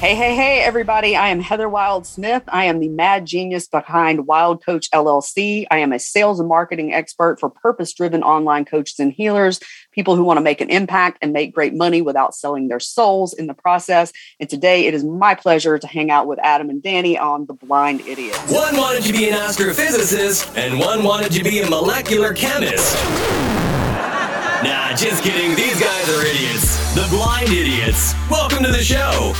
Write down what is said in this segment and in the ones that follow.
Hey, hey, hey, everybody. I am Heather Wylde Smith. I am the mad genius behind Wild Coach LLC. I am a sales and marketing expert for purpose driven online coaches and healers, people who want to make an impact and make great money without selling their souls in the process. And today it is my pleasure to hang out with Adam and Danny on The Blind Idiot. One wanted to be an astrophysicist, and one wanted to be a molecular chemist. Nah, just kidding. These guys are idiots. The blind idiots. Welcome to the show.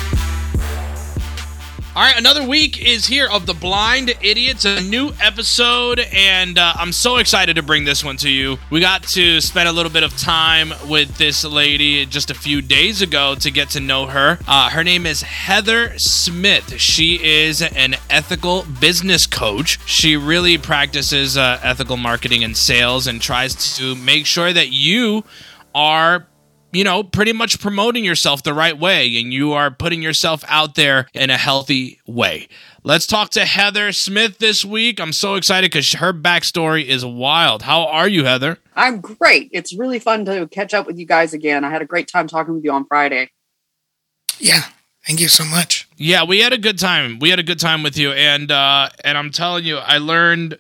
All right, another week is here of The Blind Idiots, a new episode, and uh, I'm so excited to bring this one to you. We got to spend a little bit of time with this lady just a few days ago to get to know her. Uh, her name is Heather Smith. She is an ethical business coach. She really practices uh, ethical marketing and sales and tries to make sure that you are you know, pretty much promoting yourself the right way and you are putting yourself out there in a healthy way. Let's talk to Heather Smith this week. I'm so excited because her backstory is wild. How are you, Heather? I'm great. It's really fun to catch up with you guys again. I had a great time talking with you on Friday. Yeah. Thank you so much. Yeah, we had a good time. We had a good time with you, and uh, and I'm telling you, I learned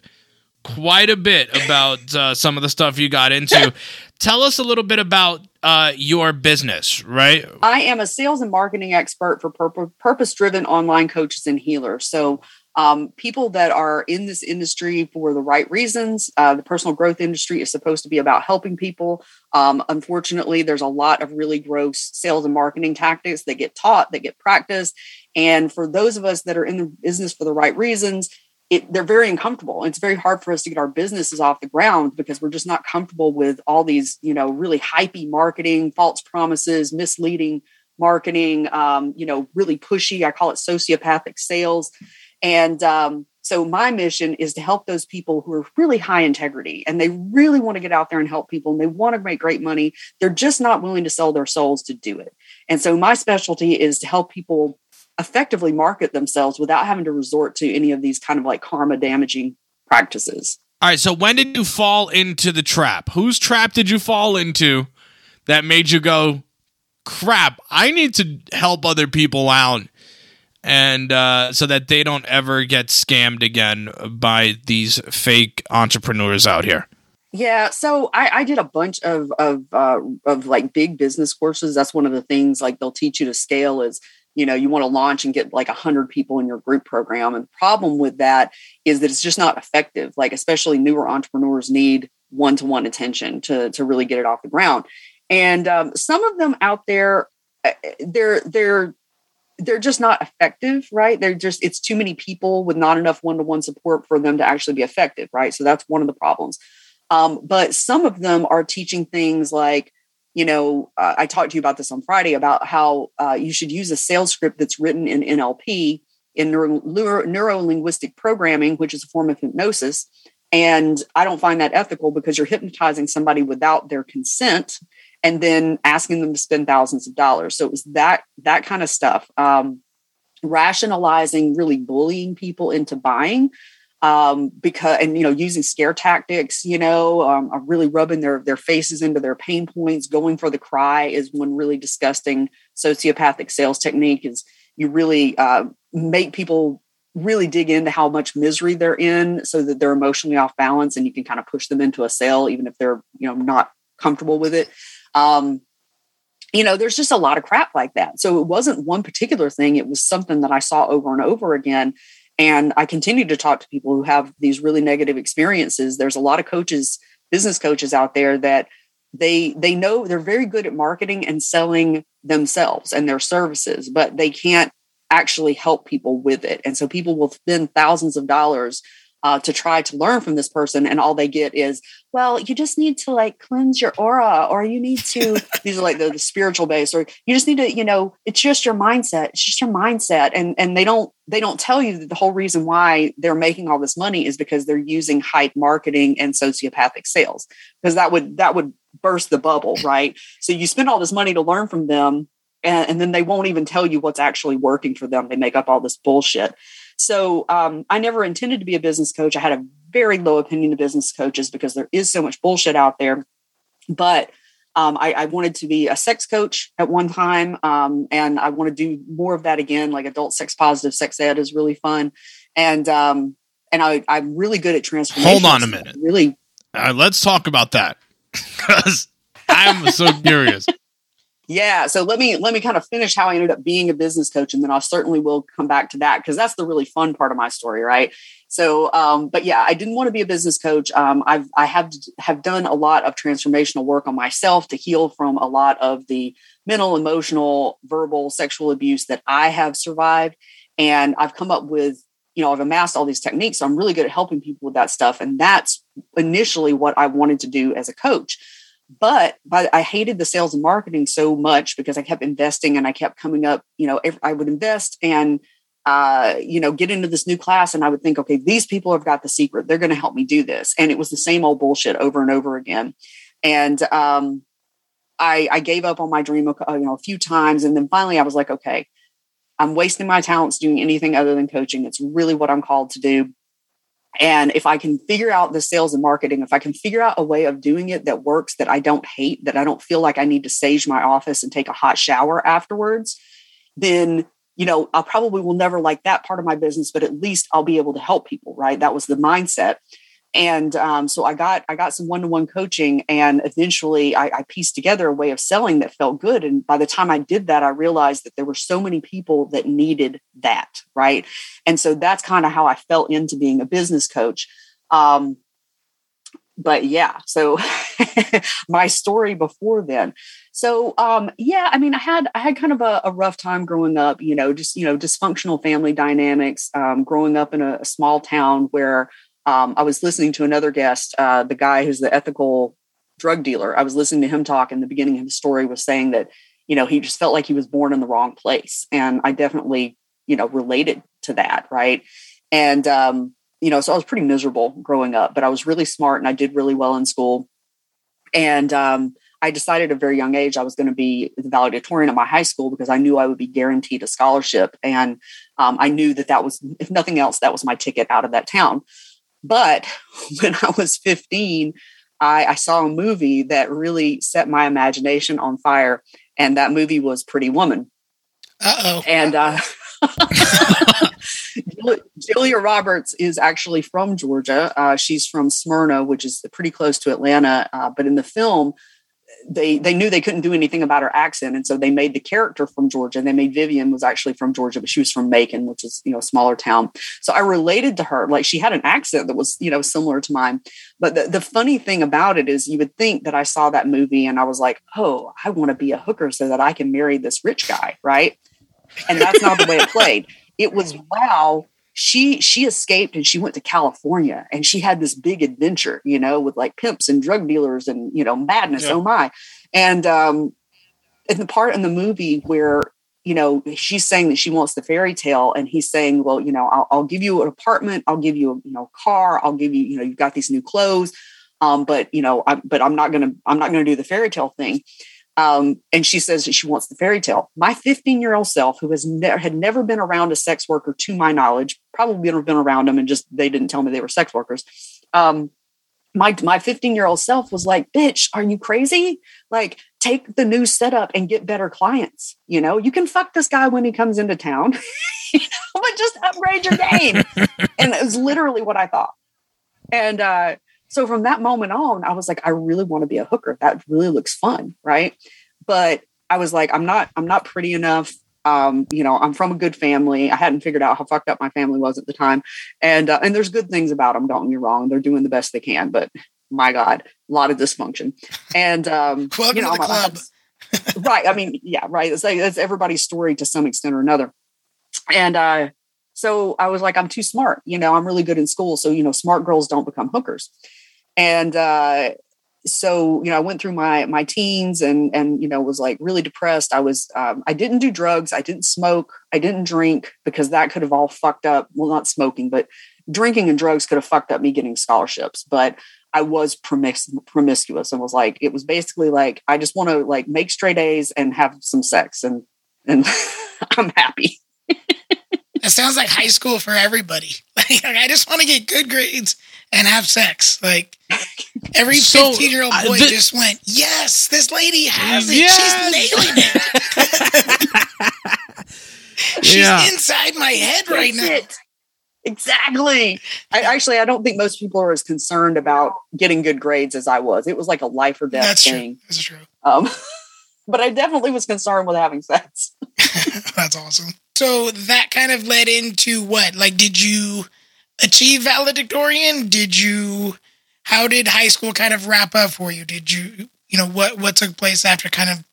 quite a bit about uh, some of the stuff you got into. Tell us a little bit about uh, your business, right? I am a sales and marketing expert for purpose driven online coaches and healers. So, um, people that are in this industry for the right reasons. Uh, the personal growth industry is supposed to be about helping people. Um, unfortunately, there's a lot of really gross sales and marketing tactics that get taught, that get practiced. And for those of us that are in the business for the right reasons, it, they're very uncomfortable. It's very hard for us to get our businesses off the ground because we're just not comfortable with all these, you know, really hypey marketing, false promises, misleading marketing, um, you know, really pushy. I call it sociopathic sales. And um, so my mission is to help those people who are really high integrity and they really want to get out there and help people and they want to make great money. They're just not willing to sell their souls to do it. And so my specialty is to help people effectively market themselves without having to resort to any of these kind of like karma damaging practices. All right. So when did you fall into the trap? Whose trap did you fall into that made you go, crap, I need to help other people out? And uh, so that they don't ever get scammed again by these fake entrepreneurs out here. Yeah, so I, I did a bunch of of uh, of like big business courses. That's one of the things like they'll teach you to scale is you know you want to launch and get like 100 people in your group program. And the problem with that is that it's just not effective. Like especially newer entrepreneurs need one-to-one attention to to really get it off the ground. And um, some of them out there uh, they're they're they're just not effective right? They're just it's too many people with not enough one-to-one support for them to actually be effective right? So that's one of the problems. Um, but some of them are teaching things like you know, uh, I talked to you about this on Friday about how uh, you should use a sales script that's written in NLP in neuro linguistic programming, which is a form of hypnosis. And I don't find that ethical because you're hypnotizing somebody without their consent and then asking them to spend thousands of dollars. So it was that that kind of stuff. Um, rationalizing, really bullying people into buying um, because and you know using scare tactics you know um, really rubbing their their faces into their pain points. Going for the cry is one really disgusting sociopathic sales technique is you really uh, make people really dig into how much misery they're in so that they're emotionally off balance and you can kind of push them into a sale even if they're you know not comfortable with it. Um, you know there's just a lot of crap like that. So it wasn't one particular thing. It was something that i saw over and over again and I continue to talk to people who have these really negative experiences. There's a lot of coaches, business coaches out there that they they know they're very good at marketing and selling themselves and their services, but they can't actually help people with it. And so people will spend thousands of dollars uh, to try to learn from this person and all they get is well you just need to like cleanse your aura or you need to these are like the, the, spiritual base or you just need to you know it's just your mindset it's just your mindset and and they don't they don't tell you that the whole reason why they're making all this money is because they're using hype marketing and sociopathic sales because that would that would burst the bubble right? So you spend all this money to learn from them and, and then they won't even tell you what's actually working for them. They make up all this bullshit so um, I never intended to be a business coach. I had a very low opinion of business coaches because there is so much bullshit out there. But Um, I, I, wanted to be a sex coach at one time, um, and I want to do more of that again. Like adult sex positive sex ed is really fun, and um, and I, I'm really good at transformation. Hold on a minute. Really, uh, let's talk about that because I'm so curious. Yeah, so let me let me kind of finish how I ended up being a business coach, and then I certainly will come back to that because that's the really fun part of my story, right? So, um, but yeah, I didn't want to be a business coach. Um, I've I have have done a lot of transformational work on myself to heal from a lot of the mental, emotional, verbal, sexual abuse that I have survived, and I've come up with you know I've amassed all these techniques. So I'm really good at helping people with that stuff, and that's initially what I wanted to do as a coach but but I hated the sales and marketing so much because I kept investing and I kept coming up. You know, I would invest and uh, you know get into this new class, and I would think, okay, these people have got the secret. They're going to help me do this, and it was the same old bullshit over and over again. And um, I, I gave up on my dream, you know, a few times, and then finally I was like, okay, I'm wasting my talents doing anything other than coaching. It's really what I'm called to do. And if I can figure out the sales and marketing, if I can figure out a way of doing it that works, that I don't hate, that I don't feel like I need to sage my office and take a hot shower afterwards, then you know, I probably will never like that part of my business, but at least I'll be able to help people, right? That was the mindset and um, so i got i got some one-to-one coaching and eventually I, I, pieced together a way of selling that felt good. And by the time i did that i realized that there were so many people that needed that right? And so that's kind of how i fell into being a business coach. Um, but yeah so my story before then. So um, yeah i mean i had i had kind of a, a, rough time growing up you know just you know dysfunctional family dynamics um, growing up in a, a small town where um, I was listening to another guest, uh, the guy who's the ethical drug dealer. I was listening to him talk, and the beginning of his story was saying that, you know, he just felt like he was born in the wrong place. And I definitely, you know, related to that. Right. And, um, you know, so I was pretty miserable growing up, but I was really smart and I did really well in school. And um, I decided at a very young age I was going to be the valedictorian at my high school because I knew I would be guaranteed a scholarship. And um, I knew that that was, if nothing else, that was my ticket out of that town. But when I was 15, I, I, saw a movie that really set my imagination on fire. And that movie was Pretty Woman. Uh-oh. And uh, Julia Roberts is actually from Georgia. Uh, she's from Smyrna, which is pretty close to Atlanta. Uh, but in the film, they they knew they couldn't do anything about her accent, and so they made the character from Georgia. And They made Vivian was actually from Georgia, but she was from Macon, which is you know a smaller town. So I related to her. Like she had an accent that was you know similar to mine. But the, the funny thing about it is, you would think that I saw that movie and I was like, oh, I want to be a hooker so that I can marry this rich guy, right? And that's not the way it played. It was wow, she she escaped and she went to California and she had this big adventure, you know, with like pimps and drug dealers and you know madness. Yeah. Oh my! And um, in the part in the movie where you know she's saying that she wants the fairy tale and he's saying, well, you know, I'll, I'll give you an apartment, I'll give you a you know car, I'll give you you know you've got these new clothes, um, but you know, I, but I'm not gonna I'm not gonna do the fairy tale thing. Um, and she says that she wants the fairy tale. My 15 year old self, who has ne- had never been around a sex worker to my knowledge, probably never been around them and just they didn't tell me they were sex workers. Um, my my 15 year old self was like, "Bitch, are you crazy? Like, take the new setup and get better clients. You know, you can fuck this guy when he comes into town, you know, but just upgrade your game." and it was literally what I thought. And uh, so from that moment on, I was like, I really want to be a hooker. That really looks fun, right? But I was like, I'm not, I'm not pretty enough. Um, you know, I'm from a good family. I hadn't figured out how fucked up my family was at the time, and uh, and there's good things about them. Don't get me wrong; they're doing the best they can. But my God, a lot of dysfunction. And um, Welcome you know, the club. right. I mean, yeah, right. It's like it's everybody's story to some extent or another. And uh, so I was like, I'm too smart. You know, I'm really good in school. So you know, smart girls don't become hookers and uh, so you know i went through my my teens and and you know was like really depressed. I was um, i didn't do drugs. I didn't smoke. I didn't drink because that could have all fucked up. Well not smoking but drinking and drugs could have fucked up me getting scholarships. But i was promis- promiscuous and was like it was basically like i just want to like make straight a's and have some sex and and i'm happy. That sounds like high school for everybody. Like i just want to get good grades and have sex. Like Every So, 15 year old uh, boy the- just went, yes, this lady has it. Yes. She's nailing it. She's Yeah. inside my head right That's now. it. Exactly. I actually I don't think most people are as concerned about getting good grades as I was. It was like a life or death That's true. thing. That's true. Um, but I definitely was concerned with having sex. That's awesome. So that kind of led into what? Like, did you achieve valedictorian? Did you? How did high school kind of wrap up for you? Did you? You know what? What took place after kind of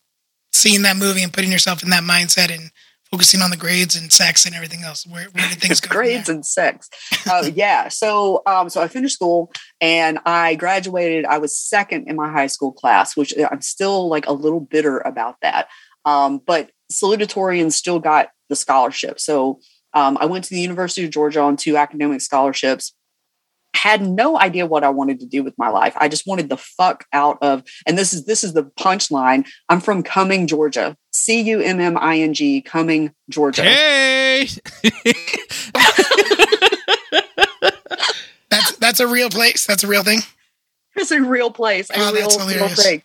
seeing that movie and putting yourself in that mindset and focusing on the grades and sex and everything else? Where, where did things go? grades and sex. Uh, yeah. So, um, so I finished school and I graduated. I was second in my high school class, which uh, I'm still like a little bitter about that. Um, but salutatorians still got the scholarship. So um, I went to the University of Georgia on two academic scholarships. Had no idea what I wanted to do with my life. I just wanted the fuck out of, and this is this is the punchline. I'm from Cumming, Georgia. C U M M I N G, Cumming, Georgia. Hey. That's that's a real place. That's a real thing. it's a real place, a Oh, real, that's real hilarious. thing.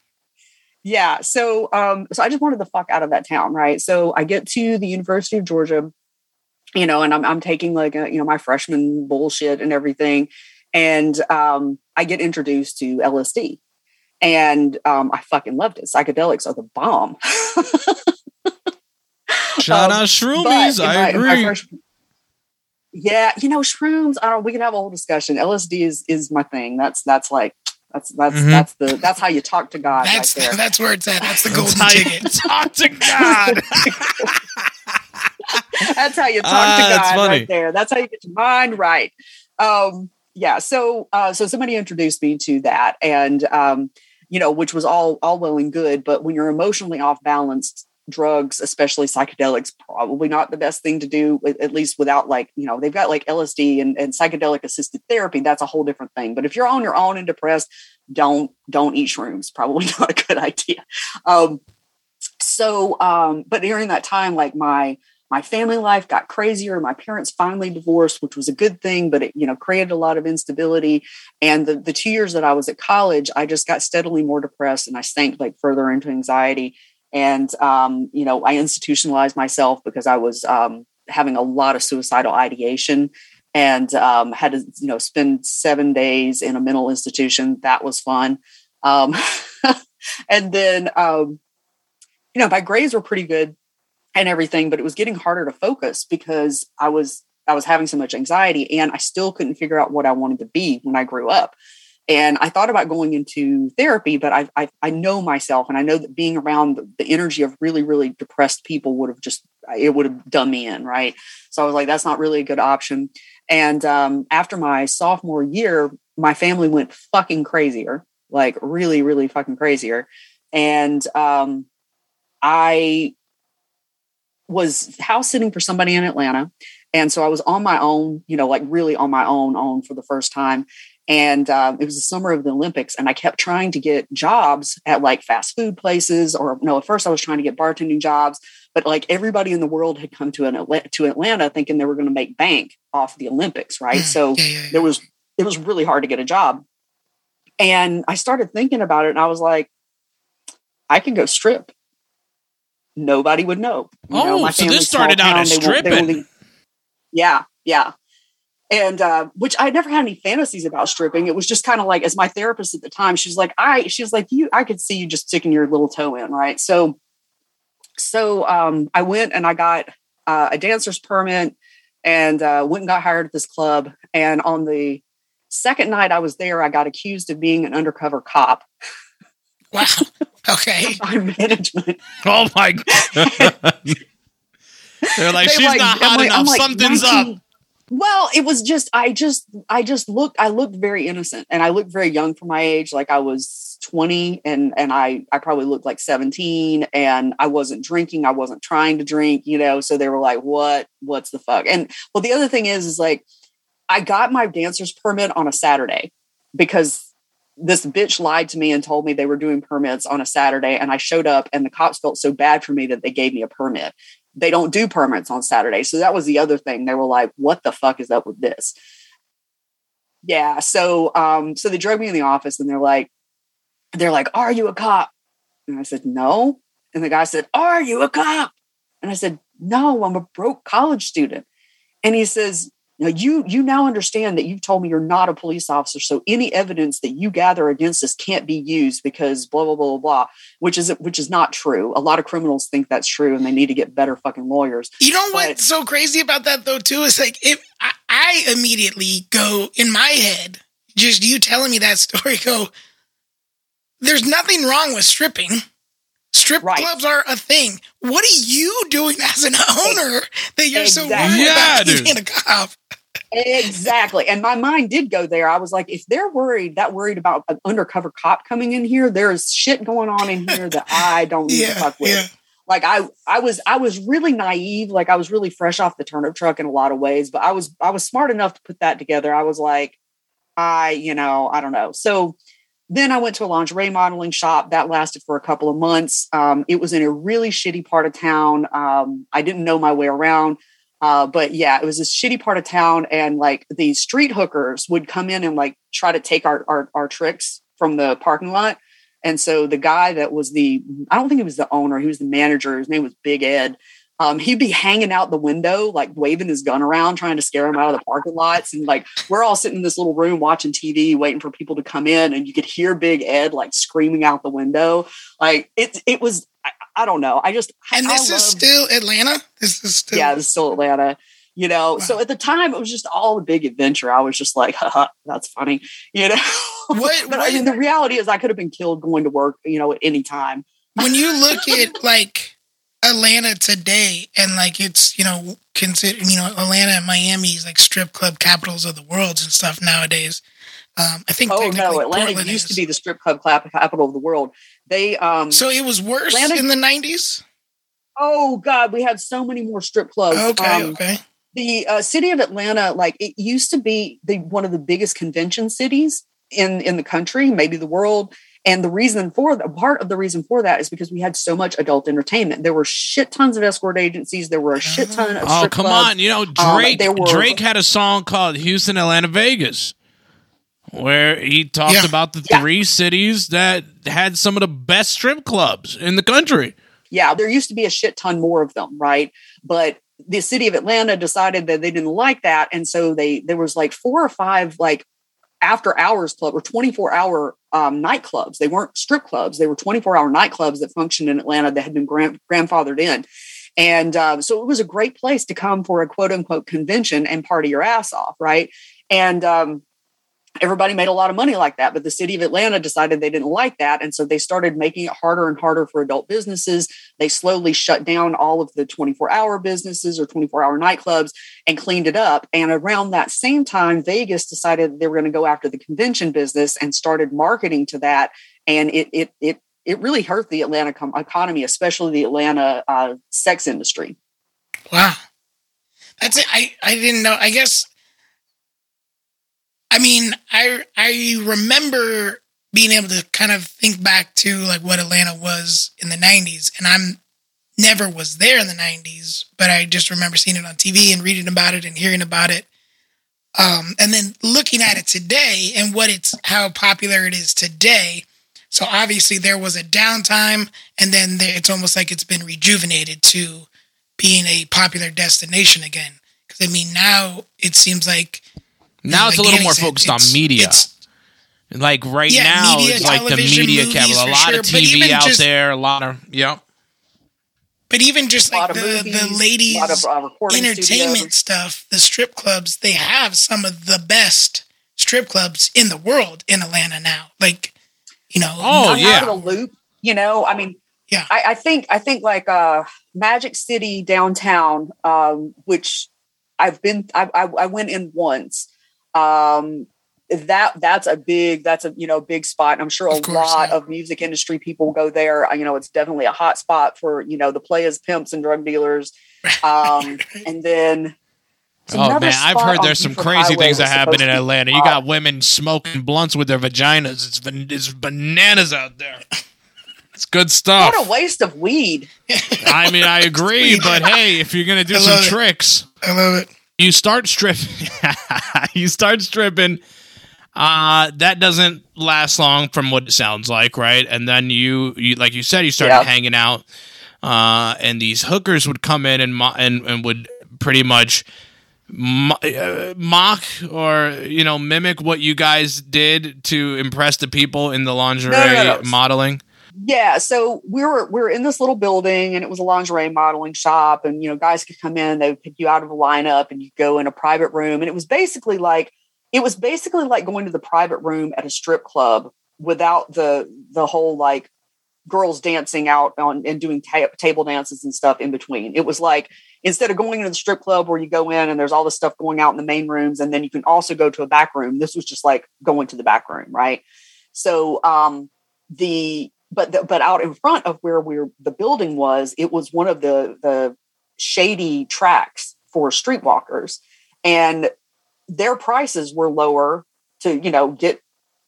Yeah. So, um, so I just wanted the fuck out of that town, right? So I get to the University of Georgia, you know, and I'm I'm taking like a, you know my freshman bullshit and everything, and um, I get introduced to LSD, and um, I fucking loved it. Psychedelics are the bomb. Shout Um, out Shroomies. I my- agree. fresh- yeah, you know, shrooms. I don't. We can have a whole discussion. LSD is is my thing. That's that's like that's that's Mhm. that's the that's how you talk to God That's right there. that's where it's at. That's the golden ticket. talk to God. That's how you talk Ah, to that's God right there. That's how you get your mind right. Um, yeah. So, uh, so somebody introduced me to that, and um, you know, which was all all well and good, but when you're emotionally off balance, drugs, especially psychedelics, probably not the best thing to do. at- At least without like you know, they've got like LSD and, and psychedelic assisted therapy. That's a whole different thing. But if you're on your own and depressed, don't don't eat shrooms. Probably not a good idea. Um, so, um, but during that time, like my my family life got crazier. My parents finally divorced, which was a good thing, but it, you know, created a lot of instability. And the, the two years that I was at college, I just got steadily more depressed and I sank like further into anxiety. And, um, you know, I institutionalized myself because I was um, having a lot of suicidal ideation and um, had to, you know, spend seven days in a mental institution. That was fun. Um, and then, um, you know, my grades were pretty good and everything, but it was getting harder to focus because I was I was having so much anxiety and I still couldn't figure out what I wanted to be when I grew up. And I thought about going into therapy, but I I, I know myself and I know that being around the, the energy of really really depressed people would have just it would have done me in, right? So I was like, that's not really a good option. And um, after my sophomore year, my family went fucking crazier, like really really fucking crazier, and um, I was house sitting for somebody in Atlanta. And so I was on my own, you know, like really on my own, own for the first time. And um, it was the summer of the Olympics. And I kept trying to get jobs at like fast food places, or no, at first I was trying to get bartending jobs, but like everybody in the world had come to an to Atlanta thinking they were going to make bank off the Olympics, right? Mm, So there was it was really hard to get a job. And I started thinking about it and I was like, I can go strip. Nobody would know. Oh, so this started out as They won't- they stripping. won't yeah, yeah. And uh, which I never had any fantasies about stripping. It was just kind of like, as my therapist at the time, she's like, I, she was like, you, I could see you just sticking your little toe in, right? So, so um, I went and I got uh, a dancer's permit and uh, went and got hired at this club. And on the second night I was there, I got accused of being an undercover cop Wow. Okay. by management. Oh my god. They're like, They she's like- not hot like- enough. Like, Something's 19 up. Well, it was just I just I just looked I looked very innocent and I looked very young for my age. Like I was 20 and and I I probably looked like 17 and I wasn't drinking. I wasn't trying to drink, you know. So they were like, what? What's the fuck? And well, the other thing is, is like I got my dancer's permit on a Saturday because this bitch lied to me and told me they were doing permits on a Saturday. And I showed up and the cops felt so bad for me that they gave me a permit. They don't do permits on Saturday. So that was the other thing. They were like, what the fuck is up with this? yeah. So, um, so they drug me in the office, and they're like, they're like, "Are you a cop?" And I said, "No." And the guy said, "Are you a cop?" And I said, "No, I'm a broke college student." And he says, now you you now understand that you've told me you're not a police officer, so any evidence that you gather against us can't be used because blah blah blah blah blah, which is which is not true. A lot of criminals think that's true, and they need to get better fucking lawyers. You know But- what's so crazy about that though too is like if I, I immediately go in my head, just you telling me that story, go. There's nothing wrong with stripping. Strip Right. clubs are a thing. What are you doing as an owner that you're so worried Yeah, about dude. being a cop? Exactly. And my mind did go there. I was like, if they're worried, that worried about an undercover cop coming in here, there is shit going on in here that I don't need to fuck with. yeah. Like I I was I was really naive. Like I was really fresh off the turnip truck in a lot of ways, but I was I was smart enough to put that together. I was like, I, you know, I don't know. So then I went to a lingerie modeling shop that lasted for a couple of months. Um, it was in a really shitty part of town. Um, I didn't know my way around. Uh, but yeah, it was a shitty part of town, and like the street hookers would come in and like try to take our our, our tricks from the parking lot. And so the guy that was the I don't think he was the owner, he was the manager. His name was Big Ed. Um, he'd be hanging out the window, like waving his gun around, trying to scare him out of the parking lots. And like we're all sitting in this little room watching TV, waiting for people to come in, and you could hear Big Ed like screaming out the window. Like it, it was. I, I don't know. I just And I this is loved- still Atlanta. This is still yeah, it's still Atlanta. You know, Wow. so at the time it was just all a big adventure. I was just like, Haha, that's funny, you know. What- but I mean, the reality is, I could have been killed going to work, you know, at any time. when you look at like Atlanta today and like it's you know consider you know Atlanta and Miami is like strip club capitals of the world and stuff nowadays. Um, I think Oh no, Atlanta Portland used to be the strip club capital of the world. They, um, So it was worse Atlanta- in the nineties. oh god, we had so many more strip clubs. Okay, Um, okay. the uh, city of Atlanta, like it used to be the one of the biggest convention cities in in the country, maybe the world. And the reason for that, part of the reason for that is because we had so much adult entertainment. There were shit tons of escort agencies. There were a shit ton of Oh, come clubs. on. You know, Um, Drake there were- Drake had a song called Houston, Atlanta, Vegas, where he talked Yeah. about the Yeah. three cities that had some of the best strip clubs in the country. Yeah, there used to be a shit ton more of them, right? But the city of Atlanta decided that they didn't like that, and so they there was like four or five like after hours club or 24 hour um, nightclubs. They weren't strip clubs; they were 24 hour nightclubs that functioned in Atlanta that had been grand- grandfathered in. And um, so it was a great place to come for a quote unquote convention and party your ass off, right? And um, everybody made a lot of money like that. But the city of Atlanta decided they didn't like that. And so they started making it harder and harder for adult businesses. They slowly shut down all of the 24 hour businesses or 24 hour nightclubs and cleaned it up. And around that same time, Vegas decided they were going to go after the convention business and started marketing to that. And it, it, it, it really hurt the Atlanta com- economy, especially the Atlanta uh, sex industry. Wow, that's it. I I didn't know. I guess. I mean, I I remember being able to kind of think back to like what Atlanta was in the '90s, and I'm never was there in the '90s, but I just remember seeing it on TV and reading about it and hearing about it. Um, and then looking at it today and what it's how popular it is today. So obviously there was a downtime, and then there, it's almost like it's been rejuvenated to being a popular destination again. Because I mean, now it seems like Now like it's a little more said, focused on media. it's- Like right Yeah, now, media, it's like the media capital. A lot sure, of TV out just- there. A lot of yep. But even just A lot like of the, movies, the ladies lot of uh, entertainment studios. stuff, the strip clubs, they have some of the best strip clubs in the world in Atlanta now. Like, you know, Oh, I'm yeah. out of the loop. You know, I mean, Yeah. I, I think I think like uh, Magic City downtown, um, which I've been, I, I, I went in once. Um, that that's a big that's a you know big spot. I'm sure a Of course, lot yeah. of music industry people go there. You know, it's definitely a hot spot for you know the players, pimps, and drug dealers. Um, and then. Oh man, I've heard there's some Buford crazy Highway things that happen in supposed to be Atlanta. You got women smoking blunts with their vaginas. It's ban- it's bananas out there. It's good stuff. What a waste of weed. I mean, I agree, but hey, if you're gonna do some it. tricks, I love it. You start stripping. you start stripping. Uh, that doesn't last long from what it sounds like, right? And then you, you like you said, you started Yeah. hanging out, uh, and these hookers would come in and mo- and, and would pretty much mo- uh, mock or you know mimic what you guys did to impress the people in the lingerie No, no, no. modeling. Yeah, so we were we were in this little building, and it was a lingerie modeling shop, and you know, guys could come in, they would pick you out of a lineup, and you go in a private room, and it was basically like it was basically like going to the private room at a strip club without the the whole like girls dancing out on and doing ta- table dances and stuff in between. It was like instead of going into the strip club where you go in and there's all this stuff going out in the main rooms, and then you can also go to a back room. This was just like going to the back room, right? So um the but the, but out in front of where we're the building was, it was one of the the shady tracks for streetwalkers, and their prices were lower to you know get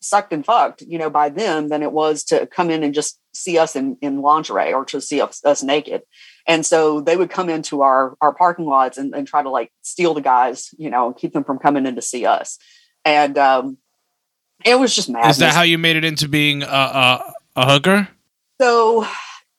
sucked and fucked you know by them than it was to come in and just see us in, in lingerie or to see us, us naked. And so they would come into our our parking lots and, and try to like steal the guys you know and keep them from coming in to see us. And um it was just madness Is that how you made it into being a a, a hooker? so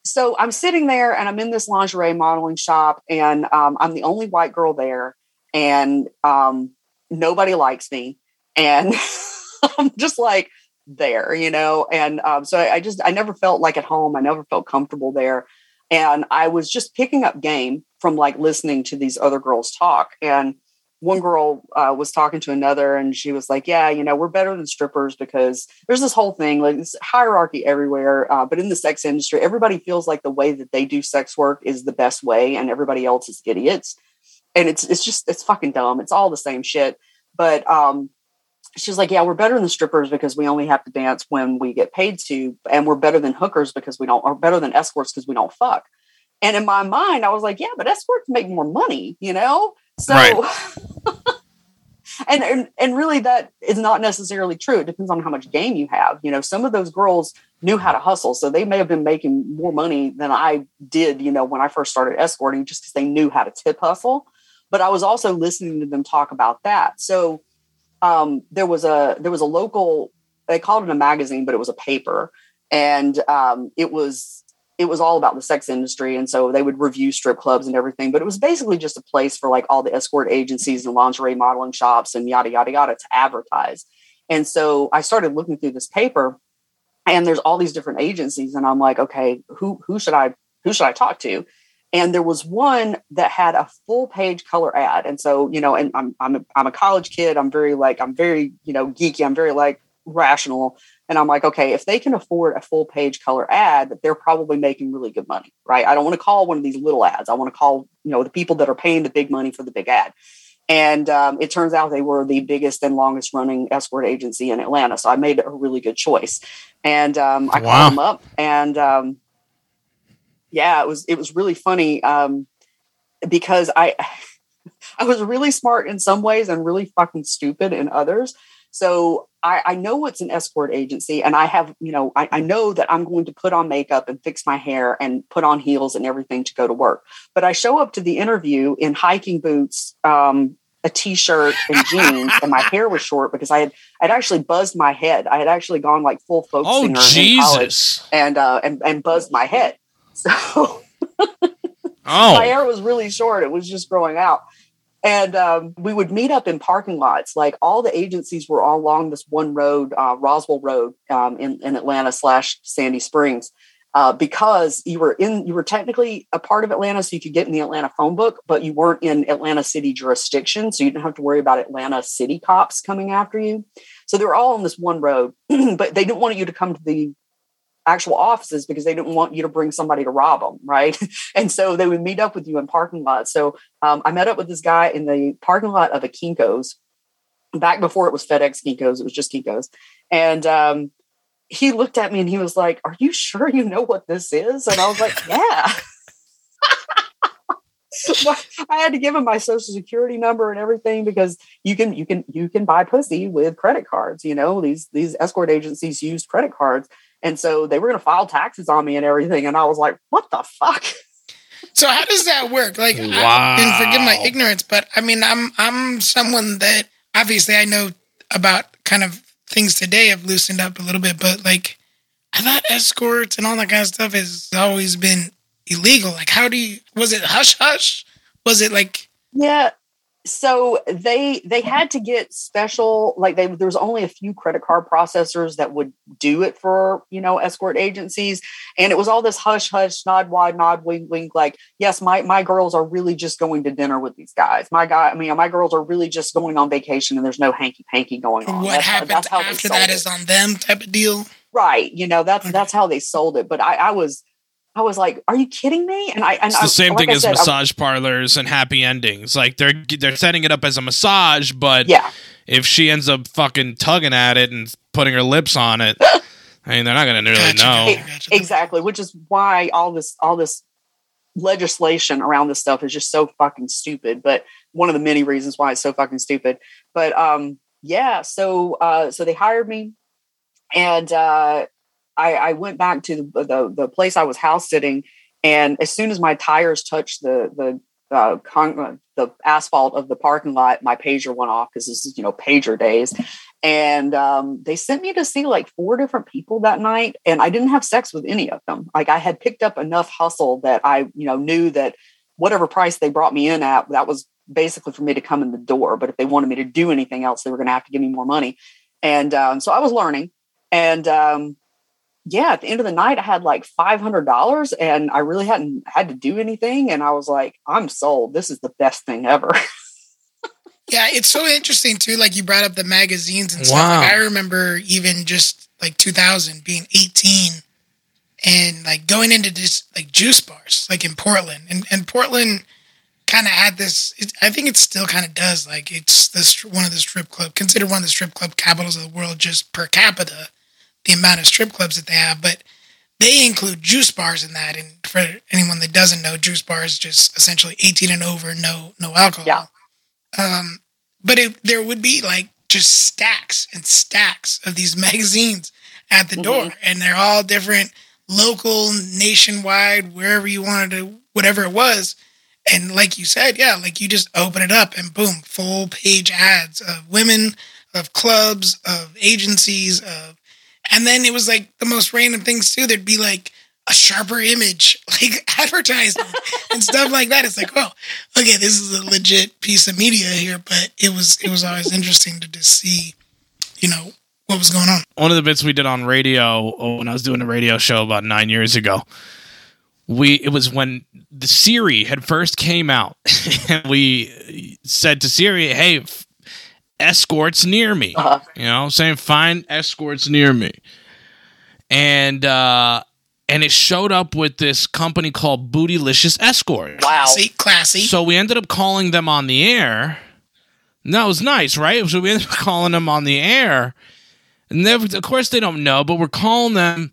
so i'm sitting there and i'm in this lingerie modeling shop and um, i'm the only white girl there and um, nobody likes me. And i'm just like there you know? And um, so I, I just i never felt like at home. I never felt comfortable there. And i was just picking up game from like listening to these other girls talk. And one girl uh, was talking to another and she was like yeah you know we're better than strippers because there's this whole thing like this hierarchy everywhere uh, but in the sex industry everybody feels like the way that they do sex work is the best way and everybody else is idiots. And it's it's just it's fucking dumb. It's all the same shit. But um she's like yeah we're better than strippers because we only have to dance when we get paid to and we're better than hookers because we don't are better than escorts because we don't fuck. And in my mind i was like yeah but escorts make more money you know so and, and and really that is not necessarily true. It depends on how much game you have. You know some of those girls knew how to hustle so they may have been making more money than i did you know when i first started escorting just because they knew how to tip hustle. But i was also listening to them talk about that. So um, there was a there was a local they called it a magazine but it was a paper. And um, it was it was all about the sex industry and so they would review strip clubs and everything but it was basically just a place for like all the escort agencies and lingerie modeling shops and yada yada yada to advertise. And so i started looking through this paper and there's all these different agencies and i'm like okay who who should i who should i talk to? And there was one that had a full page color ad and so you know and i'm i'm a, I'm a college kid. I'm very like i'm very you know geeky. I'm very like rational and I'm like, okay, if they can afford a full page color ad, they're probably making really good money, right? I don't want to call one of these little ads. I want to call, you know, the people that are paying the big money for the big ad. And um, it turns out they were the biggest and longest running escort agency in Atlanta. So I made a really good choice. And um, I Wow. called them up and um, yeah, it was, it was really funny um, because I, I was really smart in some ways and really fucking stupid in others. So I, I know it's an escort agency, and I have, you know, I, I know that I'm going to put on makeup and fix my hair and put on heels and everything to go to work. But I show up to the interview in hiking boots, um, a t-shirt, and jeans, and my hair was short because I had I'd actually buzzed my head. I had actually gone like full folk Oh singer in college Jesus! and uh, and and buzzed my head. So my Oh, hair was really short. It was just growing out. And um, we would meet up in parking lots. Like all the agencies were all along this one road, uh, Roswell Road um, in, in Atlanta slash Sandy Springs, uh, because you were in, you were technically a part of Atlanta, so you could get in the Atlanta phone book, but you weren't in Atlanta city jurisdiction, so you didn't have to worry about Atlanta city cops coming after you. So they were all on this one road, but they didn't want you to come to the actual offices because they didn't want you to bring somebody to rob them, right? and so they would meet up with you in parking lots. So um, I met up with this guy in the parking lot of a Kinko's back before it was FedEx Kinko's. It was just Kinko's, and um, he looked at me and he was like, "Are you sure you know what this is?" And I was like, "Yeah." I had to give him my social security number and everything because you can you can you can buy pussy with credit cards. You know these these escort agencies use credit cards, and so they were going to file taxes on me and everything. And I was like, "What the fuck?" So how does that work? Like, I, and forgive my ignorance, but I mean, I'm I'm someone that obviously I know about kind of things today have loosened up a little bit, but like I thought escorts and all that kind of stuff has always been illegal. Like, how do you? Was it hush hush? Was it like? Yeah. So they they had to get special like they there was only a few credit card processors that would do it for you know escort agencies and it was all this hush hush nod wide nod wink wink like yes my my girls are really just going to dinner with these guys my guy I mean my girls are really just going on vacation and there's no hanky panky going on What That's how- happened that's how after sold that it. is on them type of deal. right you know that's Okay. that's how they sold it but I I was I was like are you kidding me and I and It's the same like thing I as said, I- massage parlors and happy endings. Like they're they're setting it up as a massage, but yeah if she ends up fucking tugging at it and putting her lips on it, I mean, they're not gonna really Gotcha, know. gotcha, gotcha. exactly which is why all this all this legislation around this stuff is just so fucking stupid but one of the many reasons why it's so fucking stupid but um yeah so uh so they hired me and uh i i went back to the the, the place i was house sitting and as soon as my tires touched the the uh, con- uh, the asphalt of the parking lot, my pager went off because this is you know pager days, and um, they sent me to see like four different people that night, and I didn't have sex with any of them. Like I had picked up enough hustle that I you know knew that whatever price they brought me in at, that was basically for me to come in the door. But if they wanted me to do anything else, they were going to have to give me more money, and um, so I was learning, and um, yeah, at the end of the night, I had like five hundred dollars, and I really hadn't had to do anything, and I was like, I'm sold. This is the best thing ever. Yeah, it's so interesting too. Like you brought up the magazines and stuff. Wow. Like I remember even just like 2000 being 18 and like going into this like juice bars like in Portland and and Portland kind of had this. It, I think it still kind of does. Like it's this one of the strip club considered one of the strip club capitals of the world just per capita, the amount of strip clubs that they have, but. They include juice bars in that, and for anyone that doesn't know, juice bars just essentially eighteen and over, no no alcohol. Yeah. Um, but it, there would be like just stacks and stacks of these magazines at the door, and they're all different, local, nationwide, wherever you wanted to, whatever it was. And like you said, yeah, like you just open it up and boom, full page ads of women, of clubs, of agencies, of, and then it was like the most random things too. There'd be like a sharper image, like advertising and stuff like that. It's like, well, okay, this is a legit piece of media here, but it was it was always interesting to just see, you know, what was going on. one of the bits we did on radio oh, when I was doing a radio show about nine years ago. We it was when the Siri had first came out, and we said to Siri, "Hey, escorts near me." Uh-huh. You know, saying find escorts near me, and uh, and it showed up with this company called Bootylicious Escort. Wow. Classy, classy. So we ended up calling them on the air. And that was nice, right? So we ended up calling them on the air. And they, of course they don't know, but we're calling them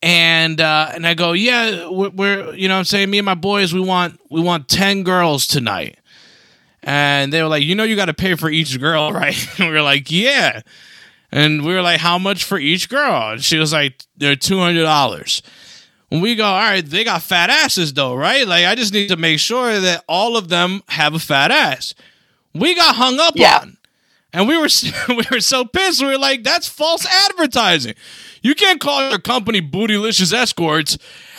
and uh, and I go, yeah, we're, we're you know what I'm saying me and my boys we want we want 10 girls tonight. And they were like, you know you got to pay for each girl, right? And we were like, yeah. And we were like, how much for each girl? And she was like, they're $200. When we go, all right, they got fat asses though, right? Like, I just need to make sure that all of them have a fat ass. We got hung up Yeah. on, and we were we were so pissed. We were like, that's false advertising. You can't call your company Bootylicious Escorts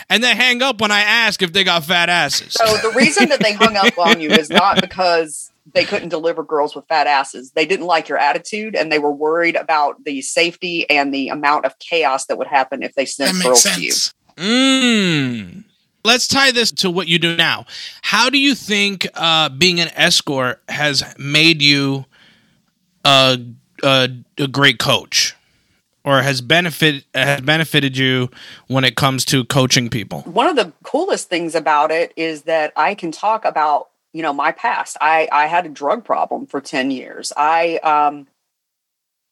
and they hang up when I ask if they got fat asses. So the reason that they hung up on you is not because they couldn't deliver girls with fat asses. They didn't like your attitude and they were worried about the safety and the amount of chaos that would happen if they that sent makes girls to you. sense. Mm. Let's tie this to what you do now. How do you think uh, being an escort has made you a, a, a great coach, or has benefit has benefited you when it comes to coaching people? One of the coolest things about it is that I can talk about, you know, my past. I I had a drug problem for 10 years. I um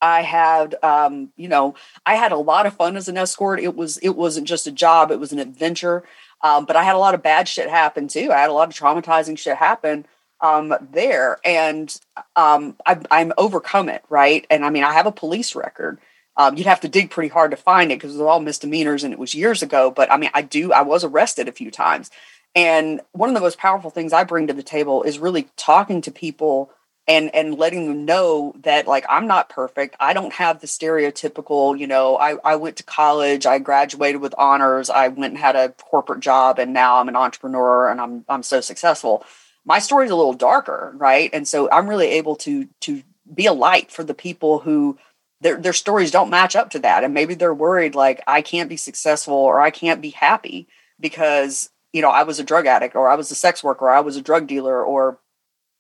I had um, you know, I had a lot of fun as an escort. It was it wasn't just a job, it was an adventure. Um, but I had a lot of bad shit happen too. I had a lot of traumatizing shit happen um, there, and um, I, I'm overcome it, right? And I mean, I have a police record. Um, you'd have to dig pretty hard to find it because it was all misdemeanors and it was years ago. But I mean, I do. I was arrested a few times, and one of the most powerful things I bring to the table is really talking to people and and letting them know that like i'm not perfect i don't have the stereotypical you know i, I went to college i graduated with honors i went and had a corporate job and now i'm an entrepreneur and i'm i'm so successful my story's a little darker right and so i'm really able to to be a light for the people who their, their stories don't match up to that. And maybe they're worried like i can't be successful or i can't be happy because you know i was a drug addict or i was a sex worker or i was a drug dealer or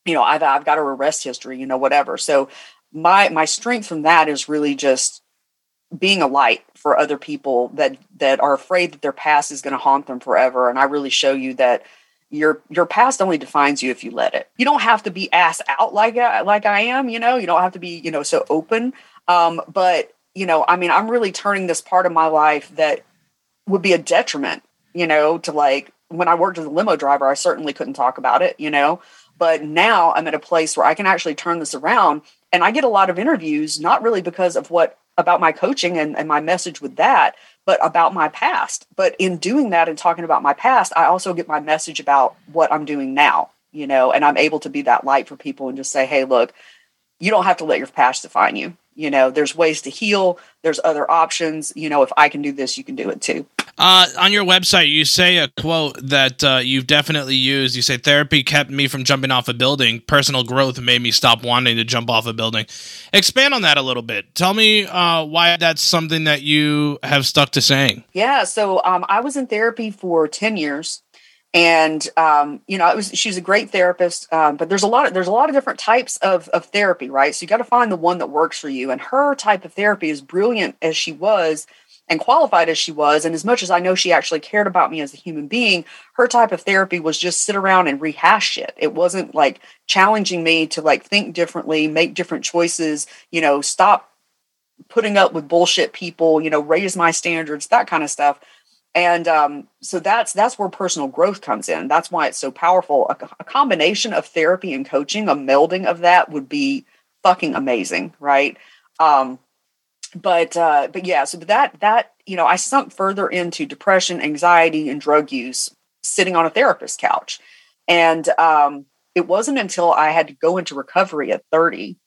you know I've, I've got a arrest history you know whatever. So my my strength from that is really just being a light for other people that that are afraid that their past is going to haunt them forever. And i really show you that your your past only defines you if you let it. You don't have to be ass out like uh, like i am you know you don't have to be you know so open um but you know i mean i'm really turning this part of my life that would be a detriment you know to like when i worked as a limo driver i certainly couldn't talk about it you know but now I'm at a place where I can actually turn this around. And I get a lot of interviews, not really because of what about my coaching and, and my message with that, but about my past. But in doing that and talking about my past, I also get my message about what I'm doing now, you know, and I'm able to be that light for people and just say, hey, look, you don't have to let your past define you. You know, there's ways to heal, there's other options. You know, if I can do this, you can do it too. Uh, on your website, you say a quote that uh, you've definitely used. You say, Therapy kept me from jumping off a building. Personal growth made me stop wanting to jump off a building. Expand on that a little bit. Tell me uh, why that's something that you have stuck to saying. Yeah. So um, I was in therapy for 10 years and um, you know it was she's a great therapist um, but there's a lot of there's a lot of different types of, of therapy right? So you got to find the one that works for you. And her type of therapy as brilliant as she was and qualified as she was. And as much as i know she actually cared about me as a human being her type of therapy was just sit around and rehash shit it wasn't like challenging me to like think differently make different choices you know stop putting up with bullshit people you know raise my standards that kind of stuff and um, so that's that's where personal growth comes in. That's why it's so powerful. A, a, combination of therapy and coaching a melding of that would be fucking amazing right? Um, but uh, but yeah so that that you know i sunk further into depression anxiety and drug use sitting on a therapist couch. And um, it wasn't until i had to go into recovery at 30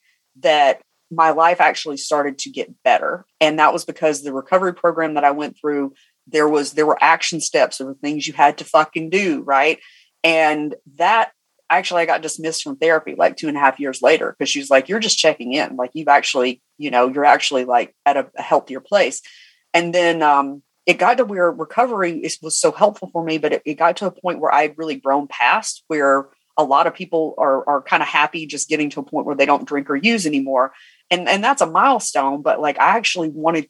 that my life actually started to get better. And that was because the recovery program that i went through there was there were action steps there were things you had to fucking do right? And that actually i got dismissed from therapy like two and a half years later because she was like you're just checking in. Like you've actually you know you're actually like at a, a healthier place. And then um it got to where recovery is, was so helpful for me but it, it got to a point where i had really grown past where a lot of people are are kind of happy just getting to a point where they don't drink or use anymore. And and that's a milestone but like i actually wanted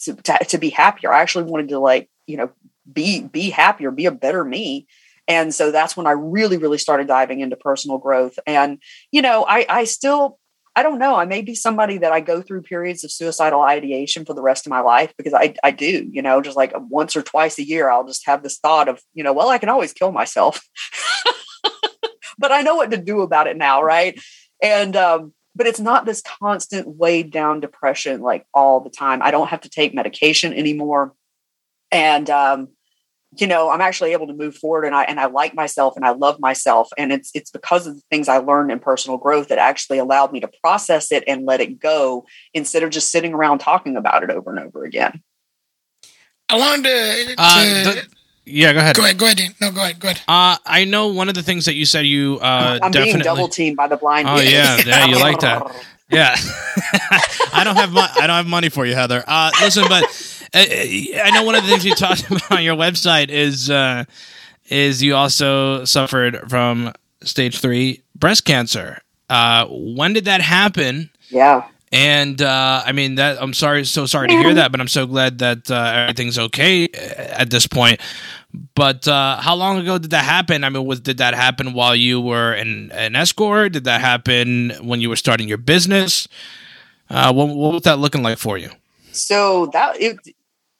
to, to, to be happier. I actually wanted to like, you know, be be happier, be a better me. And so that's when I really, really started diving into personal growth. And, you know, I I still I don't know. I may be somebody that I go through periods of suicidal ideation for the rest of my life because I, I do, you know, just like once or twice a year, I'll just have this thought of, you know, well, I can always kill myself. but I know what to do about it now. Right. And, um, but it's not this constant weighed down depression like all the time. I don't have to take medication anymore. And um, you know, I'm actually able to move forward and I and I like myself and I love myself. And it's it's because of the things I learned in personal growth that actually allowed me to process it and let it go instead of just sitting around talking about it over and over again. I wanted to, uh, yeah, go ahead. Go ahead. Go ahead. No, go ahead. Go ahead. Uh, I know one of the things that you said you uh, I'm definitely... being double teamed by the blind. Oh yeah, yeah, you like that. Yeah, I don't have mo- I don't have money for you, Heather. Uh, listen, but uh, I know one of the things you talked about on your website is uh, is you also suffered from stage three breast cancer. Uh, when did that happen? Yeah. And uh, I mean that I'm sorry, so sorry to hear that, but I'm so glad that uh, everything's okay uh, at this point. But uh, how long ago did that happen? I mean, was did that happen while you were an, an escort? Did that happen when you were starting your business? Uh, what, what was that looking like for you? So that it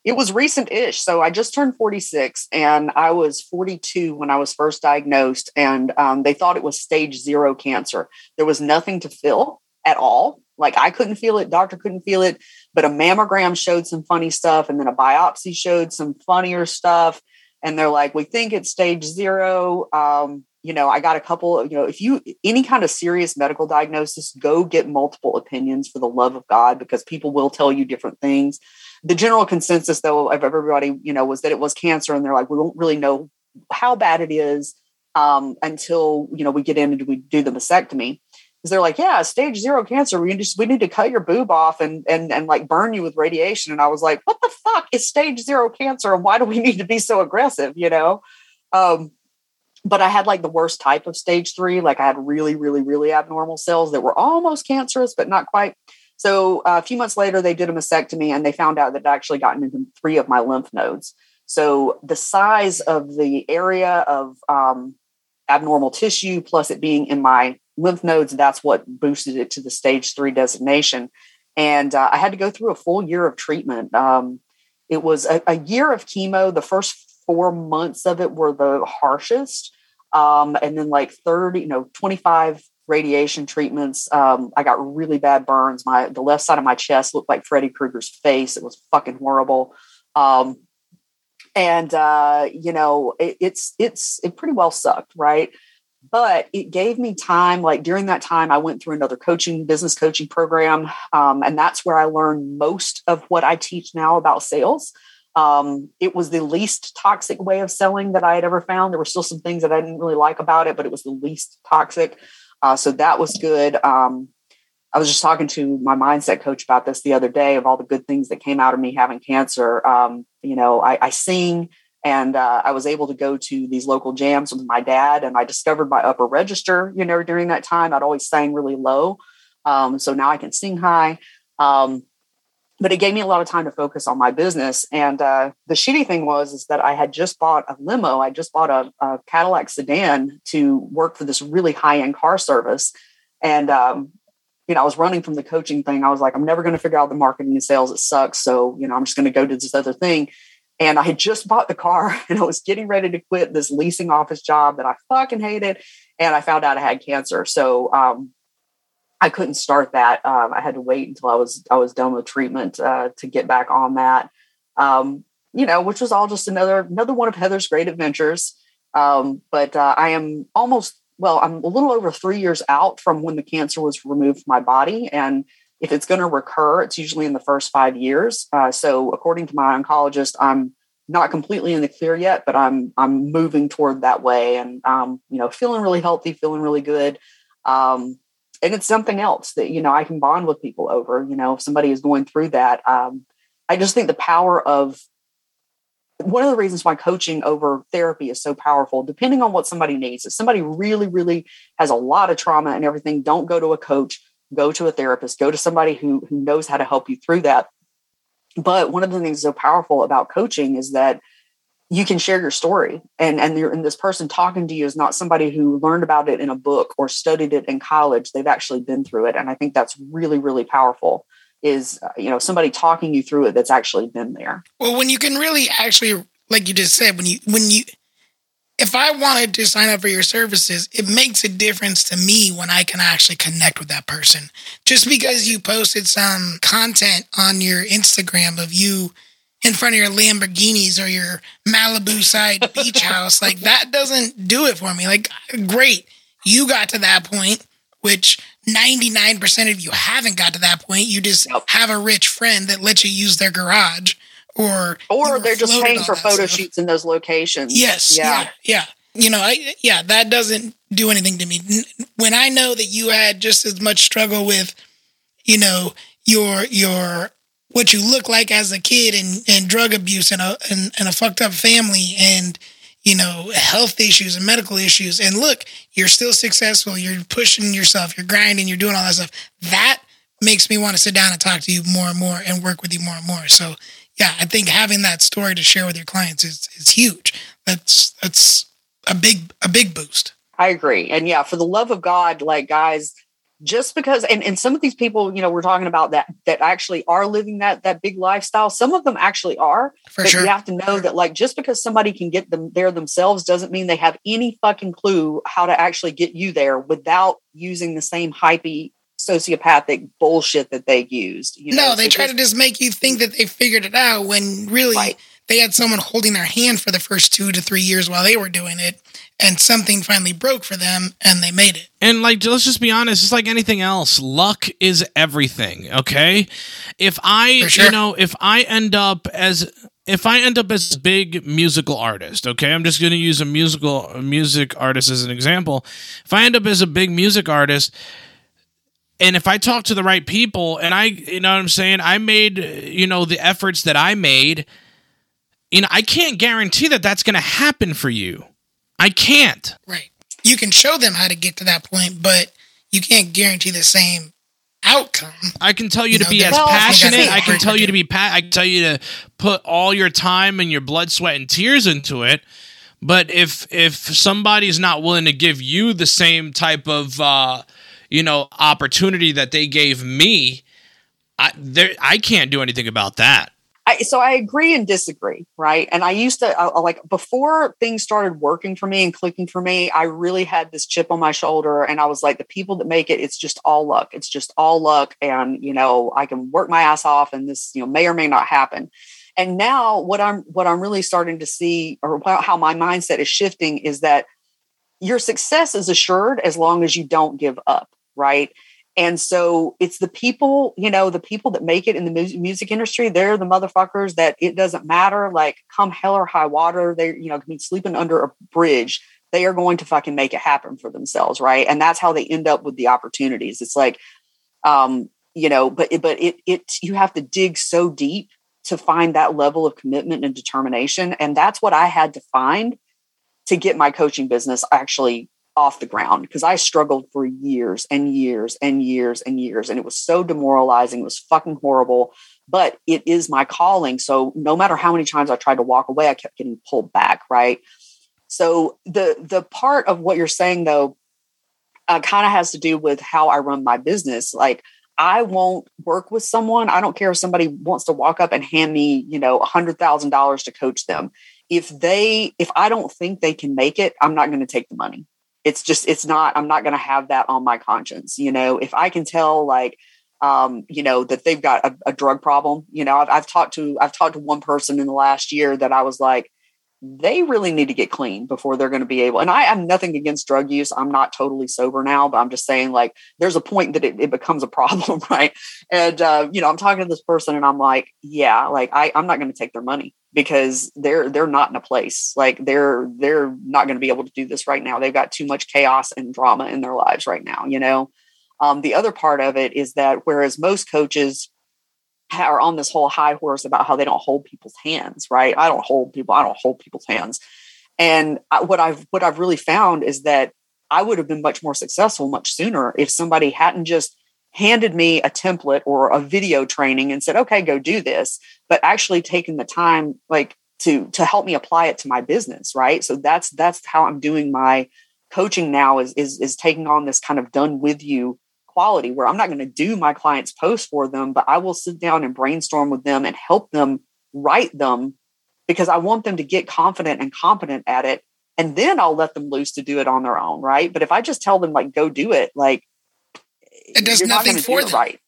it was recent-ish. So I just turned 46, and I was 42 when I was first diagnosed, and um, they thought it was stage zero cancer. There was nothing to fill at all. Like I couldn't feel it, doctor couldn't feel it, but a mammogram showed some funny stuff, and then a biopsy showed some funnier stuff. And they're like, we think it's stage zero. Um, you know, I got a couple of, you know, if you any kind of serious medical diagnosis, go get multiple opinions for the love of God, because people will tell you different things. The general consensus, though, of everybody, you know, was that it was cancer, and they're like, we don't really know how bad it is um, until you know we get in and we do the mastectomy. Because they're like, yeah, stage zero cancer. We just we need to cut your boob off and and and like burn you with radiation. And I was like, what the fuck is stage zero cancer, and why do we need to be so aggressive? You know. Um, but I had like the worst type of stage three. Like I had really, really, really abnormal cells that were almost cancerous, but not quite. So uh, a few months later, they did a mastectomy and they found out that it actually gotten into three of my lymph nodes. So the size of the area of um, abnormal tissue, plus it being in my lymph nodes, that's what boosted it to the stage three designation. And uh, I had to go through a full year of treatment. Um, it was a, a year of chemo. The first four months of it were the harshest. Um, and then like 30, you know, 25 radiation treatments. Um, I got really bad burns. My the left side of my chest looked like Freddy Krueger's face. It was fucking horrible. Um, and uh, you know, it, it's it's it pretty well sucked, right? But it gave me time. Like during that time, I went through another coaching business coaching program, um, and that's where I learned most of what I teach now about sales. Um, it was the least toxic way of selling that I had ever found. There were still some things that I didn't really like about it, but it was the least toxic. Uh, so that was good. Um, I was just talking to my mindset coach about this the other day of all the good things that came out of me having cancer. Um, you know, I, I sing and uh, I was able to go to these local jams with my dad, and I discovered my upper register. You know, during that time, I'd always sang really low, um, so now I can sing high. Um, but it gave me a lot of time to focus on my business. And uh, the shitty thing was is that I had just bought a limo. I just bought a, a Cadillac sedan to work for this really high end car service, and um, you know, I was running from the coaching thing. I was like, I'm never going to figure out the marketing and sales. It sucks. So, you know, I'm just going to go to this other thing. And I had just bought the car and I was getting ready to quit this leasing office job that I fucking hated. And I found out I had cancer. So, um, I couldn't start that. Um, I had to wait until I was I was done with treatment uh, to get back on that. Um, you know, which was all just another another one of Heather's great adventures. Um, but uh, I am almost well, I'm a little over three years out from when the cancer was removed from my body, and if it's going to recur, it's usually in the first five years. Uh, so, according to my oncologist, I'm not completely in the clear yet, but I'm I'm moving toward that way, and um, you know, feeling really healthy, feeling really good. Um, and it's something else that you know I can bond with people over. You know, if somebody is going through that, um, I just think the power of one of the reasons why coaching over therapy is so powerful, depending on what somebody needs. If somebody really, really has a lot of trauma and everything, don't go to a coach. Go to a therapist. Go to somebody who who knows how to help you through that. But one of the things so powerful about coaching is that you can share your story and and, and this person talking to you is not somebody who learned about it in a book or studied it in college they've actually been through it and i think that's really really powerful is uh, you know somebody talking you through it that's actually been there well when you can really actually like you just said when you when you if i wanted to sign up for your services it makes a difference to me when i can actually connect with that person just because you posted some content on your instagram of you in front of your Lamborghinis or your Malibu side beach house. Like that doesn't do it for me. Like, great, you got to that point, which 99% of you haven't got to that point. You just yep. have a rich friend that lets you use their garage or or they're just paying for photo stuff. shoots in those locations. Yes. Yeah. yeah. Yeah. You know, I yeah, that doesn't do anything to me. When I know that you had just as much struggle with, you know, your your what you look like as a kid and, and drug abuse and a and, and a fucked up family and you know health issues and medical issues. And look you're still successful. You're pushing yourself. You're grinding. You're doing all that stuff. That makes me want to sit down and talk to you more and more and work with you more and more. So yeah i think having that story to share with your clients is is huge. That's that's a big a big boost. I agree. And yeah for the love of god like guys just because and, and some of these people you know we're talking about that that actually are living that that big lifestyle some of them actually are For but sure. you have to know that like just because somebody can get them there themselves doesn't mean they have any fucking clue how to actually get you there without using the same hypey sociopathic bullshit that they used you know? no they so try to just make you think that they figured it out when really right. They had someone holding their hand for the first two to three years while they were doing it, and something finally broke for them and they made it. And like, let's just be honest, it's like anything else. Luck is everything. Okay, if I, sure. you know, if I end up as if I end up as a big musical artist, okay, I'm just going to use a musical a music artist as an example. If I end up as a big music artist, and if I talk to the right people, and I, you know what I'm saying, I made, you know, the efforts that I made, you know, I can't guarantee that that's going to happen for you. I can't. Right. You can show them how to get to that point, but you can't guarantee the same outcome. I can tell you, You to know, be as Well, passionate. I can tell you to be pa- I can tell you to put all your time and your blood, sweat, and tears into it. But if if somebody's not willing to give you the same type of uh, you know opportunity that they gave me, I there I can't do anything about that. I, so I agree and disagree, right? And I used to I, I like before things started working for me and clicking for me. I really had this chip on my shoulder, and I was like, the people that make it, it's just all luck. It's just all luck, and you know, I can work my ass off, and this you know may or may not happen. And now, what I'm what I'm really starting to see, or how my mindset is shifting, is that your success is assured as long as you don't give up, right? And so it's the people, you know, the people that make it in the music industry, they're the motherfuckers that it doesn't matter. Like, come hell or high water, they, you know, can be sleeping under a bridge. They are going to fucking make it happen for themselves. Right. And that's how they end up with the opportunities. It's like, um, you know, but, it- but it, it, you have to dig so deep to find that level of commitment and determination. And that's what I had to find to get my coaching business actually off the ground because I struggled for years and years and years and years. And it was so demoralizing. It was fucking horrible, but it is my calling. So no matter how many times I tried to walk away, I kept getting pulled back. Right. So the, the part of what you're saying though, uh, kind of has to do with how I run my business. Like I won't work with someone. I don't care if somebody wants to walk up and hand me, you know, a hundred thousand dollars to coach them. If they, if I don't think they can make it, I'm not going to take the money it's just it's not i'm not going to have that on my conscience you know? If i can tell like um you know that they've got a, a drug problem you know I've, I've talked to i've talked to one person in the last year that i was like they really need to get clean before they're going to be able and i have nothing against drug use. I'm not totally sober now but i'm just saying like there's a point that it, it becomes a problem right? And uh, you know i'm talking to this person and i'm like yeah like I, i'm not going to take their money because they're they're not in a place like they're they're not going to be able to do this right now. They've got too much chaos and drama in their lives right now you know? Um, the other part of it is that whereas most coaches are on this whole high horse about how they don't hold people's hands right? I don't hold people i don't hold people's hands. And I, what i've what i've really found is that i would have been much more successful much sooner if somebody hadn't just handed me a template or a video training and said okay go do this but actually taking the time like to to help me apply it to my business right? So that's that's how i'm doing my coaching now is is is taking on this kind of done with you quality where i'm not going to do my clients post for them but i will sit down and brainstorm with them and help them write them because i want them to get confident and competent at it and then i'll let them loose to do it on their own right? But if i just tell them like go do it like It does not nothing gonna for do them. right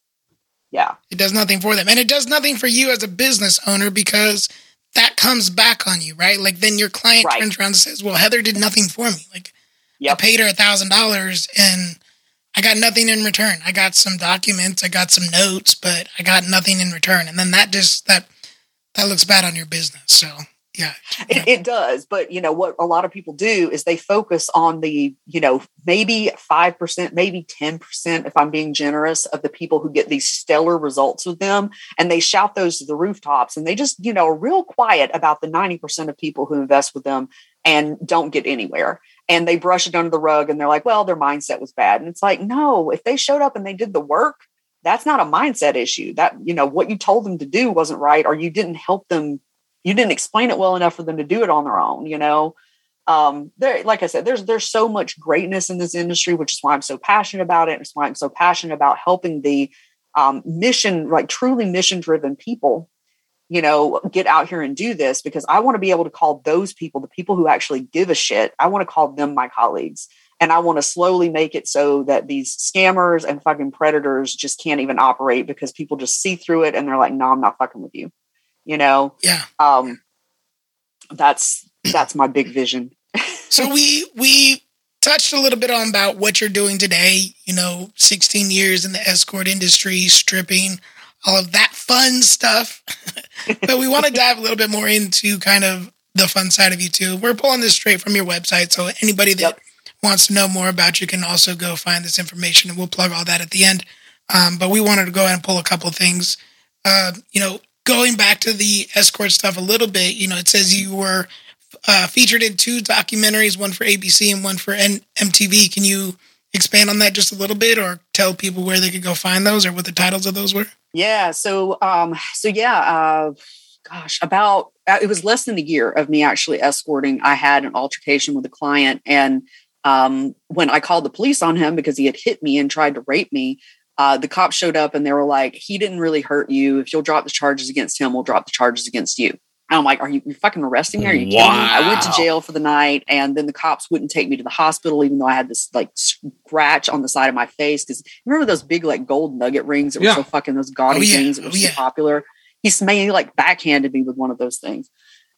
yeah It does nothing for them. And it does nothing for you as a business owner because that comes back on you, right? Like then your client Right. turns around and says, Well, Heather did nothing for me. Like Yep. I paid her a thousand dollars and I got nothing in return. I got some documents, I got some notes, but I got nothing in return. And then that just that that looks bad on your business. So yeah. It, it does, but you know what a lot of people do is they focus on the, you know, maybe 5%, maybe 10%, if I'm being generous, of the people who get these stellar results with them. And they shout those to the rooftops and they just, you know, are real quiet about the 90% of people who invest with them and don't get anywhere. And they brush it under the rug and they're like, well, their mindset was bad. And it's like, no, if they showed up and they did the work, that's not a mindset issue. That, you know, what you told them to do wasn't right, or you didn't help them you didn't explain it well enough for them to do it on their own you know? Um there like i said there's there's so much greatness in this industry which is why i'm so passionate about it. It's why i'm so passionate about helping the um, mission like truly mission driven people you know get out here and do this because i want to be able to call those people the people who actually give a shit i want to call them my colleagues. And i want to slowly make it so that these scammers and fucking predators just can't even operate because people just see through it and they're like no i'm not fucking with you you know Yeah. um that's that's my big vision. so we we touched a little bit on about what you're doing today. You know, 16 years in the escort industry, stripping, all of that fun stuff. but we want to dive a little bit more into kind of the fun side of you too. We're pulling this straight from your website, so anybody that yep. wants to know more about you can also go find this information, and we'll plug all that at the end. Um, but we wanted to go ahead and pull a couple things. Uh, you know, going back to the escort stuff a little bit. You know, it says you were uh, featured in two documentaries, one for ABC and one for N- MTV. Can you expand on that just a little bit, or tell people where they could go find those, or what the titles of those were? Yeah. So, um, so yeah. Uh, gosh, about uh, it was less than a year of me actually escorting. I had an altercation with a client, and um, when I called the police on him because he had hit me and tried to rape me, uh, the cops showed up and they were like, "He didn't really hurt you. If you'll drop the charges against him, we'll drop the charges against you." And I'm like, "Are you fucking arresting me? Are you wow. kidding me?" I went to jail for the night, and then the cops wouldn't take me to the hospital, even though I had this like scratch on the side of my face. Because remember those big like gold nugget rings that yeah. were so fucking those gaudy oh, yeah. things that were oh, so yeah. popular he's mainly like backhanded me with one of those things.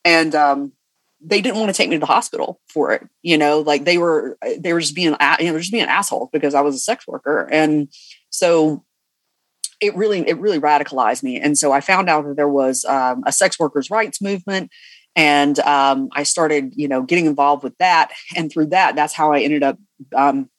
And um, they didn't want to take me to the hospital for it. You know, like they were they were just being you know, just being assholes because I was a sex worker. And so it really it really radicalized me. And so I found out that there was um, a sex workers' rights movement. And um, I started, you know, getting involved with that, and through that, that's how I ended up um,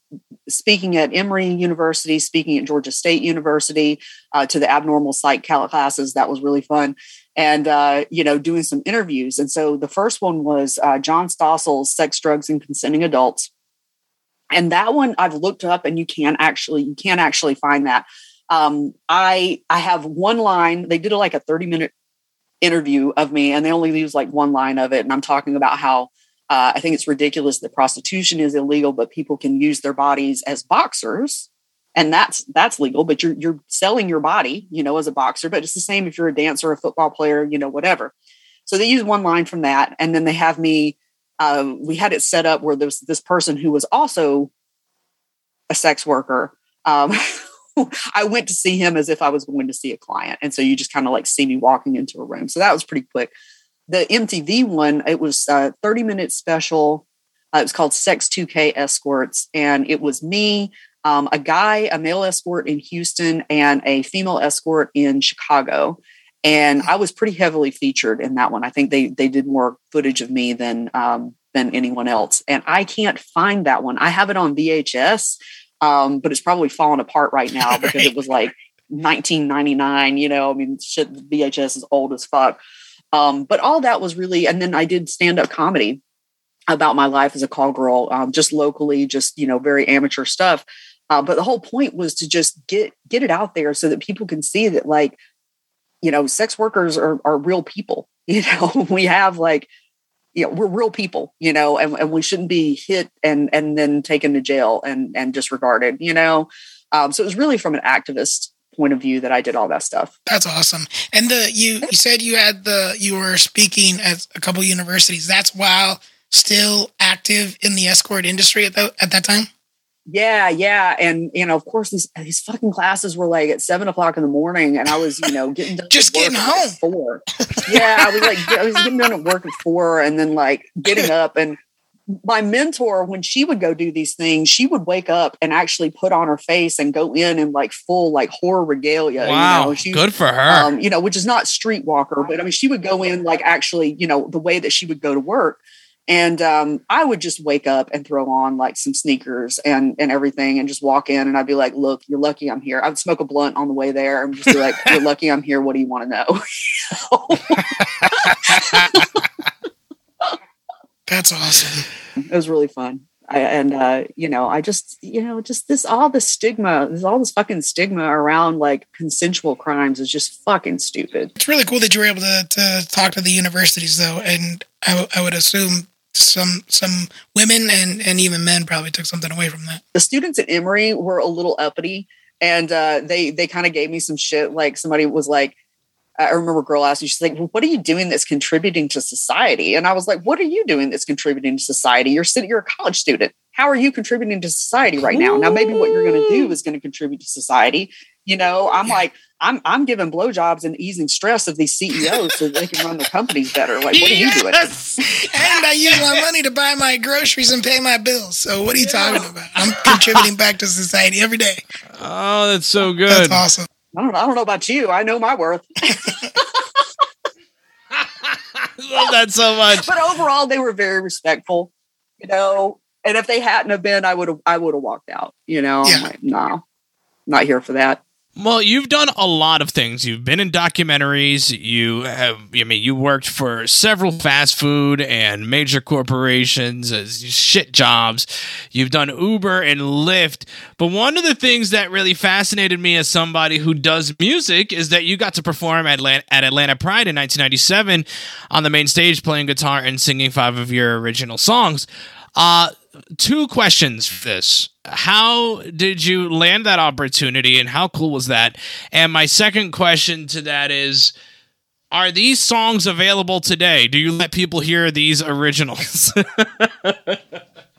speaking at Emory University, speaking at Georgia State University uh, to the abnormal psych classes. That was really fun. And, uh, you know, doing some interviews. And so the first one was uh, John Stossel's Sex, Drugs, and Consenting Adults. And that one I've looked up and you can actually, you can actually find that. Um, I, I have one line, they did like a 30 minute interview of me and they only use like one line of it. And I'm talking about how uh, I think it's ridiculous that prostitution is illegal, but people can use their bodies as boxers, and that's that's legal. But you're you're selling your body, you know, as a boxer. But it's the same if you're a dancer, a football player, you know, whatever. So they use one line from that, and then they have me. Uh, we had it set up where there's this person who was also a sex worker. Um, I went to see him as if I was going to see a client, and so you just kind of like see me walking into a room. So that was pretty quick the MTV one, it was a 30 minute special. Uh, it was called Sex 2K Escorts. And it was me, um, a guy, a male escort in Houston, and a female escort in Chicago. And I was pretty heavily featured in that one. I think they they did more footage of me than um, than anyone else. And I can't find that one. I have it on VHS, um, but it's probably falling apart right now because right. it was like 1999. You know, I mean, shit, VHS is old as fuck. Um, but all that was really, and then I did stand up comedy about my life as a call girl, um, just locally, just you know, very amateur stuff. Uh, but the whole point was to just get get it out there so that people can see that, like, you know, sex workers are are real people. You know, we have like, you know, we're real people. You know, and, and we shouldn't be hit and and then taken to jail and and disregarded. You know, um, so it was really from an activist point of view that I did all that stuff. That's awesome. And the you you said you had the you were speaking at a couple universities. That's while still active in the escort industry at that at that time. Yeah, yeah, and you know, of course, these these fucking classes were like at seven o'clock in the morning, and I was, you know, getting done just getting home four. yeah, I was like, I was getting done at work at four, and then like getting up and my mentor, when she would go do these things, she would wake up and actually put on her face and go in and like full like horror regalia. Wow, you know? she, good for her. Um, you know, which is not streetwalker, but I mean, she would go in like actually, you know, the way that she would go to work. And um, I would just wake up and throw on like some sneakers and and everything, and just walk in, and I'd be like, "Look, you're lucky I'm here." I'd smoke a blunt on the way there, and just be like, "You're lucky I'm here. What do you want to know?" That's awesome. It was really fun. I, and uh, you know, I just you know, just this all the stigma, there's all this fucking stigma around like consensual crimes is just fucking stupid. It's really cool that you were able to to talk to the universities though, and I, I would assume some some women and and even men probably took something away from that. The students at Emory were a little uppity, and uh, they they kind of gave me some shit. Like somebody was like, I remember a girl asked me, she's like, well, what are you doing that's contributing to society? And I was like, what are you doing that's contributing to society? You're sitting, you're a college student. How are you contributing to society right now? Now, maybe what you're going to do is going to contribute to society. You know, I'm like, I'm I'm giving blowjobs and easing stress of these CEOs so they can run their companies better. Like, what are you doing? And I use my money to buy my groceries and pay my bills. So what are you talking about? I'm contributing back to society every day. Oh, that's so good. That's awesome. I don't I don't know about you. I know my worth. I love that so much. but overall they were very respectful, you know. And if they hadn't have been, I would have I would have walked out, you know. Yeah. I'm like, no, not here for that. Well, you've done a lot of things. You've been in documentaries. You have, I mean, you worked for several fast food and major corporations as shit jobs. You've done Uber and Lyft. But one of the things that really fascinated me as somebody who does music is that you got to perform at Atlanta, at Atlanta Pride in 1997 on the main stage playing guitar and singing five of your original songs. Uh, two questions for this. How did you land that opportunity and how cool was that? And my second question to that is are these songs available today? Do you let people hear these originals?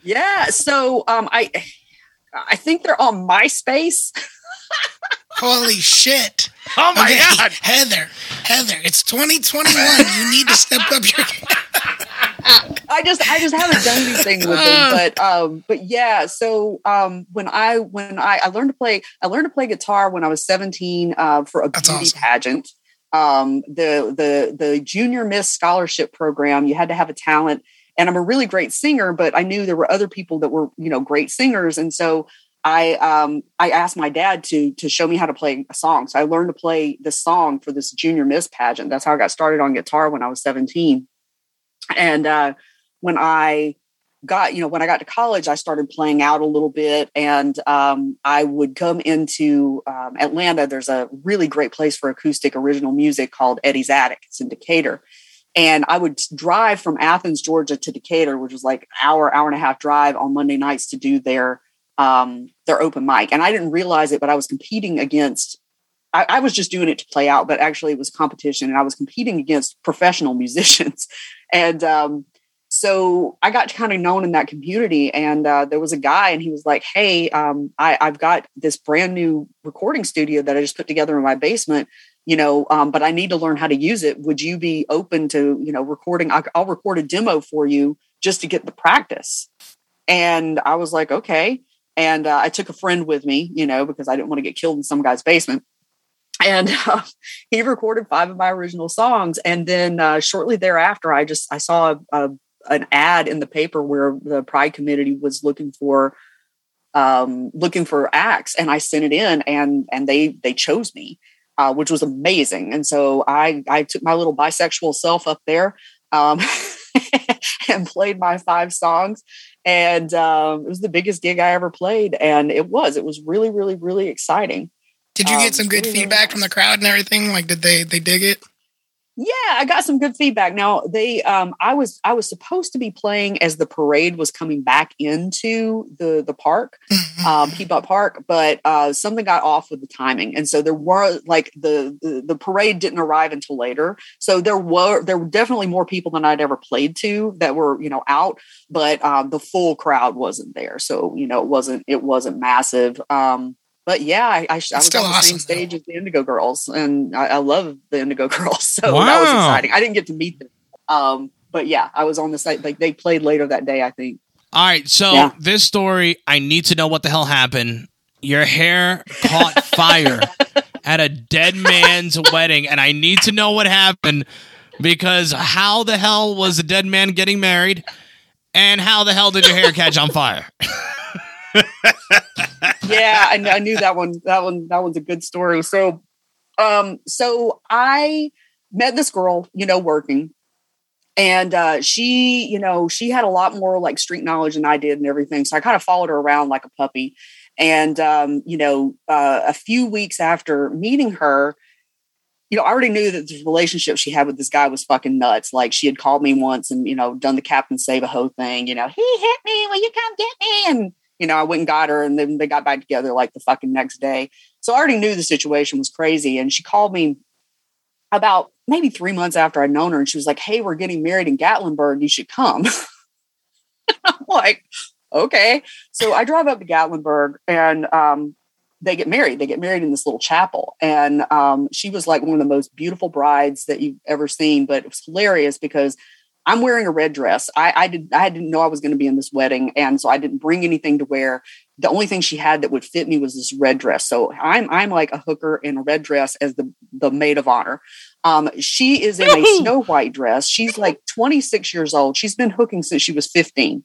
Yeah. So um I I think they're on MySpace. Holy shit. oh my Okay, god. Heather, Heather, it's 2021. You need to step up your I just I just haven't done anything with them, but um, but yeah. So um, when I when I I learned to play I learned to play guitar when I was seventeen uh, for a That's beauty awesome. pageant. Um, the the the Junior Miss Scholarship Program. You had to have a talent, and I'm a really great singer, but I knew there were other people that were you know great singers, and so I um I asked my dad to to show me how to play a song. So I learned to play this song for this Junior Miss pageant. That's how I got started on guitar when I was 17. And uh, when I got, you know, when I got to college, I started playing out a little bit, and um, I would come into um, Atlanta. There's a really great place for acoustic original music called Eddie's Attic. It's in Decatur. And I would drive from Athens, Georgia to Decatur, which was like hour, hour and a half drive on Monday nights to do their um, their open mic. And I didn't realize it, but I was competing against I, I was just doing it to play out, but actually it was competition and I was competing against professional musicians. And um, so I got kind of known in that community. And uh, there was a guy and he was like, Hey, um, I, I've got this brand new recording studio that I just put together in my basement, you know, um, but I need to learn how to use it. Would you be open to, you know, recording? I'll record a demo for you just to get the practice. And I was like, okay. And uh, I took a friend with me, you know, because I didn't want to get killed in some guy's basement. And uh, he recorded five of my original songs. And then uh, shortly thereafter i just i saw a, a, an ad in the paper where the pride committee was looking for um, looking for acts. And i sent it in and and they they chose me uh, which was amazing. And so i i took my little bisexual self up there um, and played my five songs and um, it was the biggest gig i ever played and it was it was really really really exciting Did you Um, get some good really, really feedback from the crowd and everything? Like, did they they dig it? Yeah, I got some good feedback. Now they, um, I was, I was supposed to be playing as the parade was coming back into the the park, Mhm. um, Piedmont Park, but uh, something got off with the timing, and so there were like the, the the parade didn't arrive until later. So there were there were definitely more people than I'd ever played to that were you know out, but um, the full crowd wasn't there. So you know it wasn't it wasn't massive. Um, but yeah, I, I, I was still on the same awesome, stage as the Indigo Girls, and I, I love the Indigo Girls. So that was exciting. I didn't get to meet them, um, but yeah, I was on the site. Like they played later that day, I think. All right, so Yeah. this story, I need to know what the hell happened. Your hair caught fire at a dead man's wedding, and I need to know what happened because how the hell was a dead man getting married, and how the hell did your hair catch on fire? yeah, I, I knew that one. That one. That one's a good story. So, um, so I met this girl, you know, working, and uh, she, you know, she had a lot more like street knowledge than I did and everything. So I kind of followed her around like a puppy. And um, you know, uh, a few weeks after meeting her, you know, I already knew that the relationship she had with this guy was fucking nuts. Like she had called me once and you know done the Captain Save a hoe thing. You know, he hit me. Will you come get me? And you know, I went and got her, and then they got back together like the fucking next day. So I already knew the situation was crazy. And she called me about maybe three months after I'd known her, and she was like, "Hey, we're getting married in Gatlinburg. You should come." I'm like, okay. So I drive up to Gatlinburg, and um, they get married. They get married in this little chapel. And um, she was like one of the most beautiful brides that you've ever seen. But it was hilarious because I'm wearing a red dress. I, I did I didn't know I was going to be in this wedding, and so I didn't bring anything to wear. The only thing she had that would fit me was this red dress. So I'm I'm like a hooker in a red dress as the the maid of honor. Um, she is in a snow white dress. She's like 26 years old. She's been hooking since she was 15.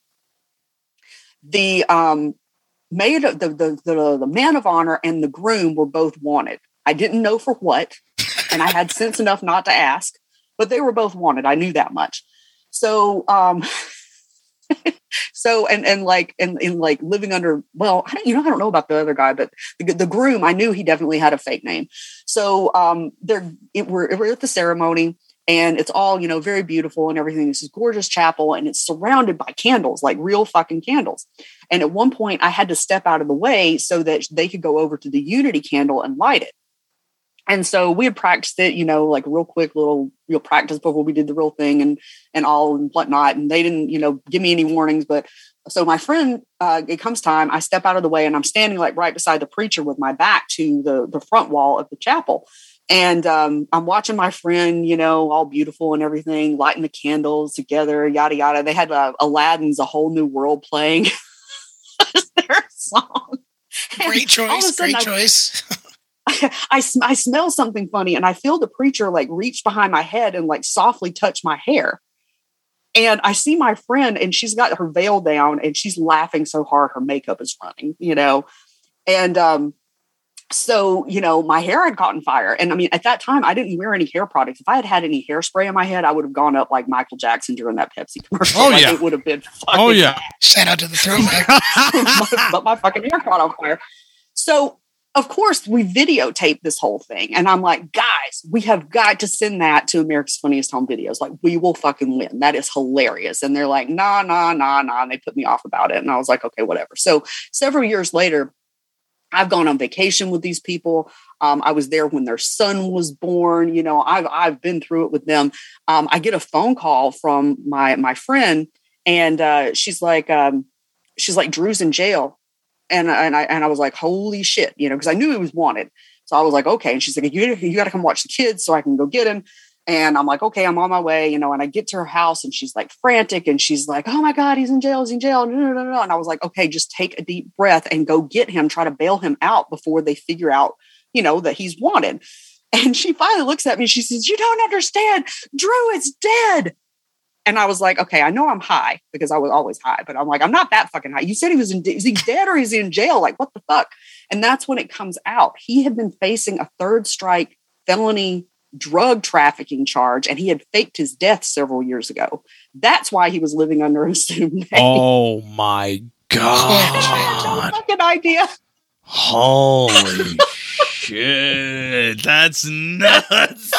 The um, maid, the, the the the man of honor, and the groom were both wanted. I didn't know for what, and I had sense enough not to ask, but they were both wanted. I knew that much. So, um, so and and like and in like living under well I don't, you know I don't know about the other guy but the, the groom I knew he definitely had a fake name. So um they're it, we're, we're at the ceremony and it's all you know very beautiful and everything. This is gorgeous chapel and it's surrounded by candles like real fucking candles. And at one point I had to step out of the way so that they could go over to the unity candle and light it and so we had practiced it, you know, like real quick little real practice before we did the real thing and and all and whatnot. And they didn't, you know, give me any warnings. But so my friend, uh, it comes time, I step out of the way and I'm standing like right beside the preacher with my back to the the front wall of the chapel. And um, I'm watching my friend, you know, all beautiful and everything, lighting the candles together, yada yada. They had uh, Aladdin's A Whole New World playing their song. Great choice. Great I, choice. I, I smell something funny and I feel the preacher like reach behind my head and like softly touch my hair. And I see my friend and she's got her veil down and she's laughing so hard her makeup is running, you know. And um, so, you know, my hair had caught on fire. And I mean, at that time, I didn't wear any hair products. If I had had any hairspray in my head, I would have gone up like Michael Jackson during that Pepsi commercial. Oh, like, yeah. It would have been Oh, yeah. Shout out to the throwback. but my fucking hair caught on fire. So of course, we videotape this whole thing. And I'm like, guys, we have got to send that to America's Funniest Home Videos. Like, we will fucking win. That is hilarious. And they're like, nah, nah, nah, nah. And they put me off about it. And I was like, okay, whatever. So several years later, I've gone on vacation with these people. Um, I was there when their son was born. You know, I've I've been through it with them. Um, I get a phone call from my my friend, and uh, she's like, um, she's like, Drew's in jail and and I and I was like, holy shit, you know, because I knew he was wanted. So I was like, okay. And she's like, you you got to come watch the kids so I can go get him. And I'm like, okay, I'm on my way, you know. And I get to her house and she's like frantic and she's like, oh my god, he's in jail, he's in jail. No, no, no, no. And I was like, okay, just take a deep breath and go get him, try to bail him out before they figure out, you know, that he's wanted. And she finally looks at me. She says, "You don't understand. Drew is dead." And I was like, okay, I know I'm high because I was always high, but I'm like, I'm not that fucking high. You said he was in, is he dead or is he in jail? Like, what the fuck? And that's when it comes out. He had been facing a third strike felony drug trafficking charge and he had faked his death several years ago. That's why he was living under an assumed name. Oh my god. no fucking idea. Holy shit. That's nuts.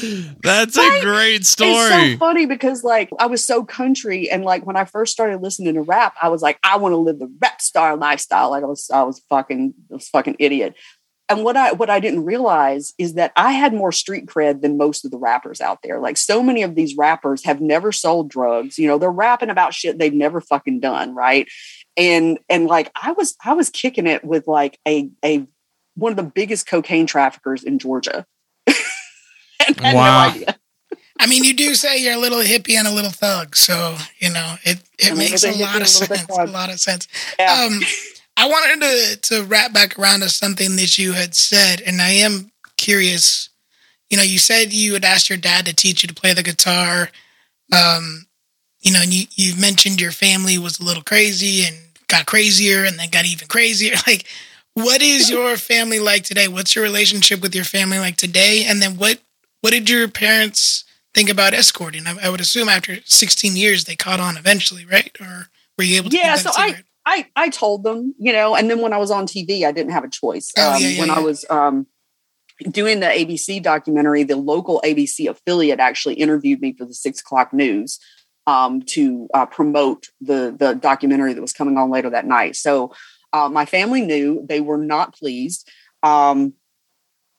That's a great story. It's so funny because like I was so country and like when I first started listening to rap, I was like, I want to live the rap star lifestyle. Like I was I was fucking I was fucking idiot. And what I what I didn't realize is that I had more street cred than most of the rappers out there. Like so many of these rappers have never sold drugs. You know, they're rapping about shit they've never fucking done, right? And and like I was I was kicking it with like a a one of the biggest cocaine traffickers in Georgia. wow. No I mean, you do say you're a little hippie and a little thug, so you know it. It makes a lot of sense. A lot of sense. Yeah. Um, I wanted to to wrap back around to something that you had said, and I am curious. You know, you said you had asked your dad to teach you to play the guitar. Um, you know, and you you mentioned your family was a little crazy and got crazier, and then got even crazier. Like, what is your family like today? What's your relationship with your family like today? And then what what did your parents think about escorting? I, I would assume after 16 years they caught on eventually, right? Or were you able to? Yeah, so I, I I told them, you know, and then when I was on TV, I didn't have a choice. Oh, um, yeah, yeah, when yeah. I was um, doing the ABC documentary, the local ABC affiliate actually interviewed me for the six o'clock news um, to uh, promote the the documentary that was coming on later that night. So uh, my family knew they were not pleased. Um,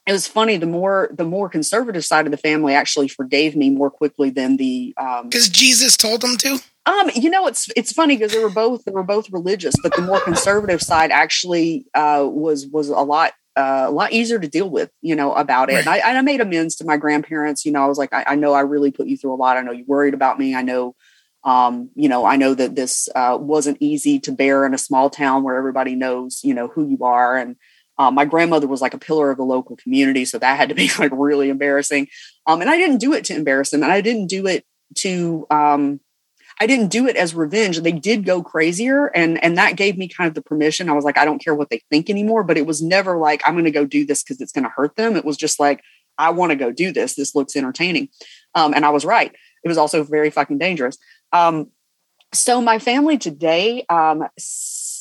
it was funny. The more the more conservative side of the family actually forgave me more quickly than the um, because Jesus told them to. Um, you know, it's it's funny because they were both they were both religious, but the more conservative side actually uh, was was a lot uh, a lot easier to deal with, you know, about it. Right. And I, I made amends to my grandparents. You know, I was like, I, I, know I really put you through a lot. I know you worried about me. I know, um, you know, I know that this uh, wasn't easy to bear in a small town where everybody knows, you know, who you are. And um, my grandmother was like a pillar of the local community, so that had to be like really embarrassing. Um, and I didn't do it to embarrass them, and I didn't do it to um, I didn't do it as revenge. They did go crazier and and that gave me kind of the permission. I was like, I don't care what they think anymore, but it was never like I'm going to go do this because it's going to hurt them. It was just like I want to go do this. This looks entertaining. Um, and I was right. It was also very fucking dangerous. Um, so my family today, um,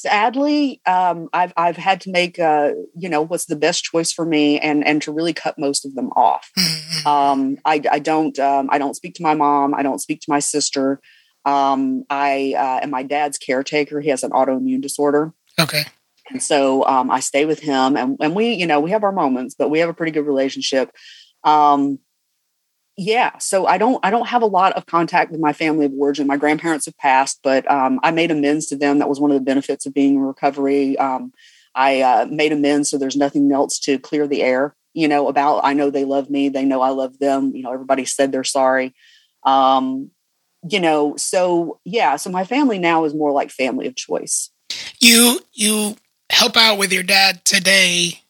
sadly, um, I've I've had to make uh, you know what's the best choice for me, and and to really cut most of them off. Mm-hmm. Um, I I don't um, I don't speak to my mom. I don't speak to my sister. Um, I uh, am my dad's caretaker. He has an autoimmune disorder. Okay. And so um, I stay with him, and, and we, you know, we have our moments, but we have a pretty good relationship. Um, yeah, so I don't, I don't have a lot of contact with my family of origin. My grandparents have passed, but um, I made amends to them. That was one of the benefits of being in recovery. Um, I uh, made amends, so there's nothing else to clear the air. You know, about I know they love me. They know I love them. You know, everybody said they're sorry. Um, you know, so yeah, so my family now is more like family of choice. You you help out with your dad today,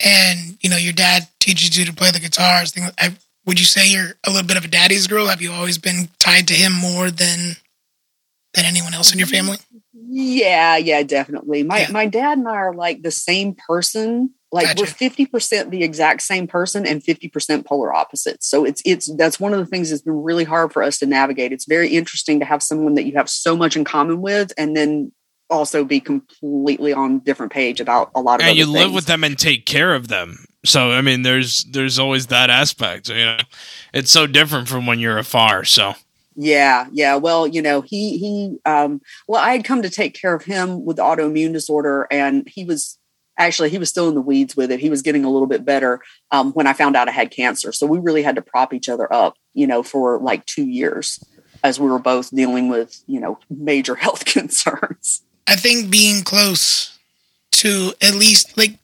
and you know your dad teaches you to play the guitars. I, would you say you're a little bit of a daddy's girl? Have you always been tied to him more than than anyone else in your family? Yeah, yeah, definitely. My yeah. my dad and I are like the same person like gotcha. we're 50% the exact same person and 50% polar opposites so it's it's that's one of the things that's been really hard for us to navigate it's very interesting to have someone that you have so much in common with and then also be completely on different page about a lot of and you things. live with them and take care of them so i mean there's there's always that aspect you know. It's so different from when you're afar so. Yeah, yeah. Well, you know, he he um well, I had come to take care of him with autoimmune disorder and he was actually he was still in the weeds with it. He was getting a little bit better um, when i found out i had cancer. So we really had to prop each other up you know for like two years as we were both dealing with you know major health concerns. I think being close to at least like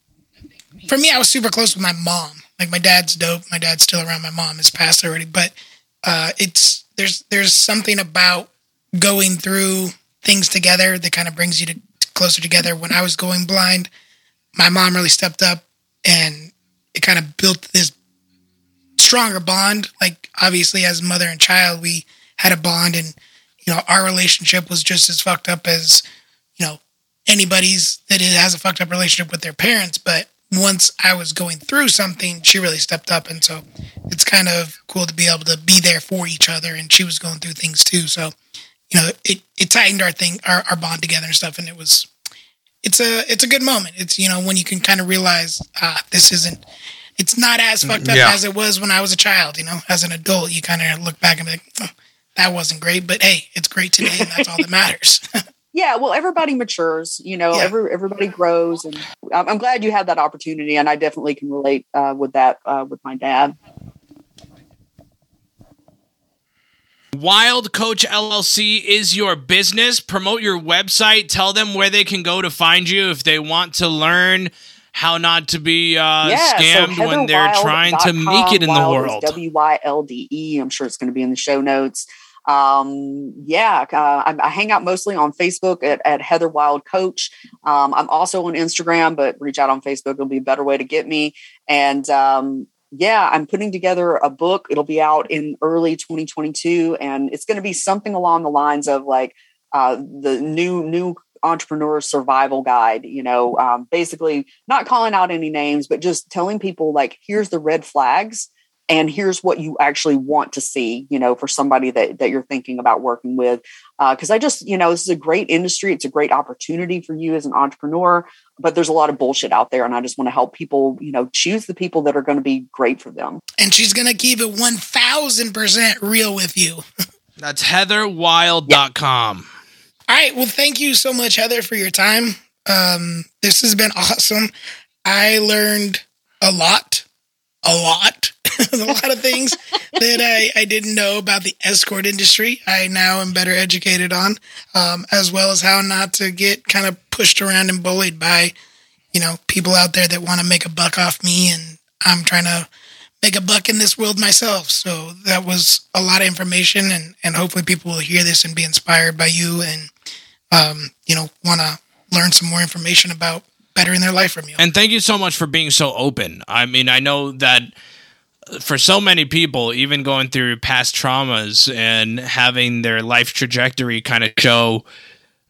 for me i was super close with my mom. Like my dad's dope. My dad's still around. My mom is passed already. But uh, it's there's there's something about going through things together that kind of brings you to closer together. When i was going blind my mom really stepped up and it kind of built this stronger bond. Like obviously as mother and child, we had a bond and you know, our relationship was just as fucked up as, you know, anybody's that has a fucked up relationship with their parents. But once I was going through something, she really stepped up. And so it's kind of cool to be able to be there for each other. And she was going through things too. So, you know, it, it tightened our thing, our, our bond together and stuff. And it was, it's a it's a good moment. It's you know when you can kind of realize ah this isn't it's not as fucked up yeah. as it was when I was a child. You know, as an adult, you kind of look back and be like, oh, that wasn't great, but hey, it's great today, and that's all that matters. yeah, well, everybody matures. You know, yeah. every everybody grows, and I'm glad you had that opportunity, and I definitely can relate uh, with that uh, with my dad. Wylde Coach LLC is your business. Promote your website. Tell them where they can go to find you if they want to learn how not to be uh, yeah, scammed so when they're trying to make it in the world. W Y L D E. I'm sure it's going to be in the show notes. Um, yeah, uh, I, I, hang out mostly on Facebook at, at Heather Wylde Coach. Um, I'm also on Instagram, but reach out on Facebook. It'll be a better way to get me. And um, yeah, I'm putting together a book. It'll be out in early 2022, and it's going to be something along the lines of like uh, the new new entrepreneur survival guide. You know, um, basically not calling out any names, but just telling people like, here's the red flags, and here's what you actually want to see. You know, for somebody that that you're thinking about working with, because uh, I just you know this is a great industry. It's a great opportunity for you as an entrepreneur but there's a lot of bullshit out there and i just want to help people you know choose the people that are going to be great for them and she's going to keep it 1000% real with you that's heatherwylde.com yep. all right well thank you so much heather for your time um, this has been awesome i learned a lot a lot A lot of things that I, I didn't know about the escort industry. I now am better educated on, um, as well as how not to get kind of pushed around and bullied by, you know, people out there that want to make a buck off me. And I'm trying to make a buck in this world myself. So that was a lot of information. And, and hopefully people will hear this and be inspired by you and, um, you know, want to learn some more information about bettering their life from you. And thank you so much for being so open. I mean, I know that for so many people, even going through past traumas and having their life trajectory kind of show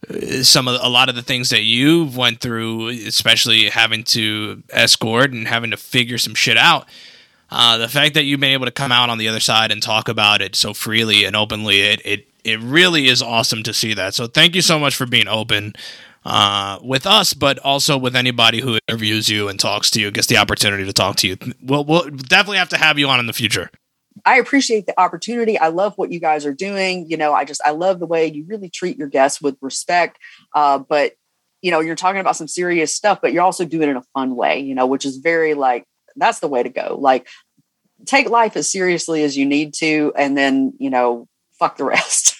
uh, some of a lot of the things that you've went through, especially having to escort and having to figure some shit out. Uh, the fact that you've been able to come out on the other side and talk about it so freely and openly, it, it it really is awesome to see that. So thank you so much for being open uh, with us, but also with anybody who interviews you and talks to you, gets the opportunity to talk to you. We'll, we'll definitely have to have you on in the future. I appreciate the opportunity. I love what you guys are doing. You know, I just I love the way you really treat your guests with respect. Uh, but you know, you're talking about some serious stuff, but you're also doing it in a fun way. You know, which is very like that's the way to go. Like, take life as seriously as you need to, and then you know, fuck the rest.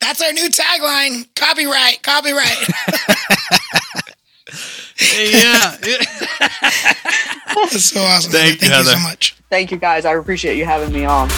That's our new tagline. Copyright, copyright. yeah. That's so awesome. Thank, Thank you, you so much. Thank you guys. I appreciate you having me on.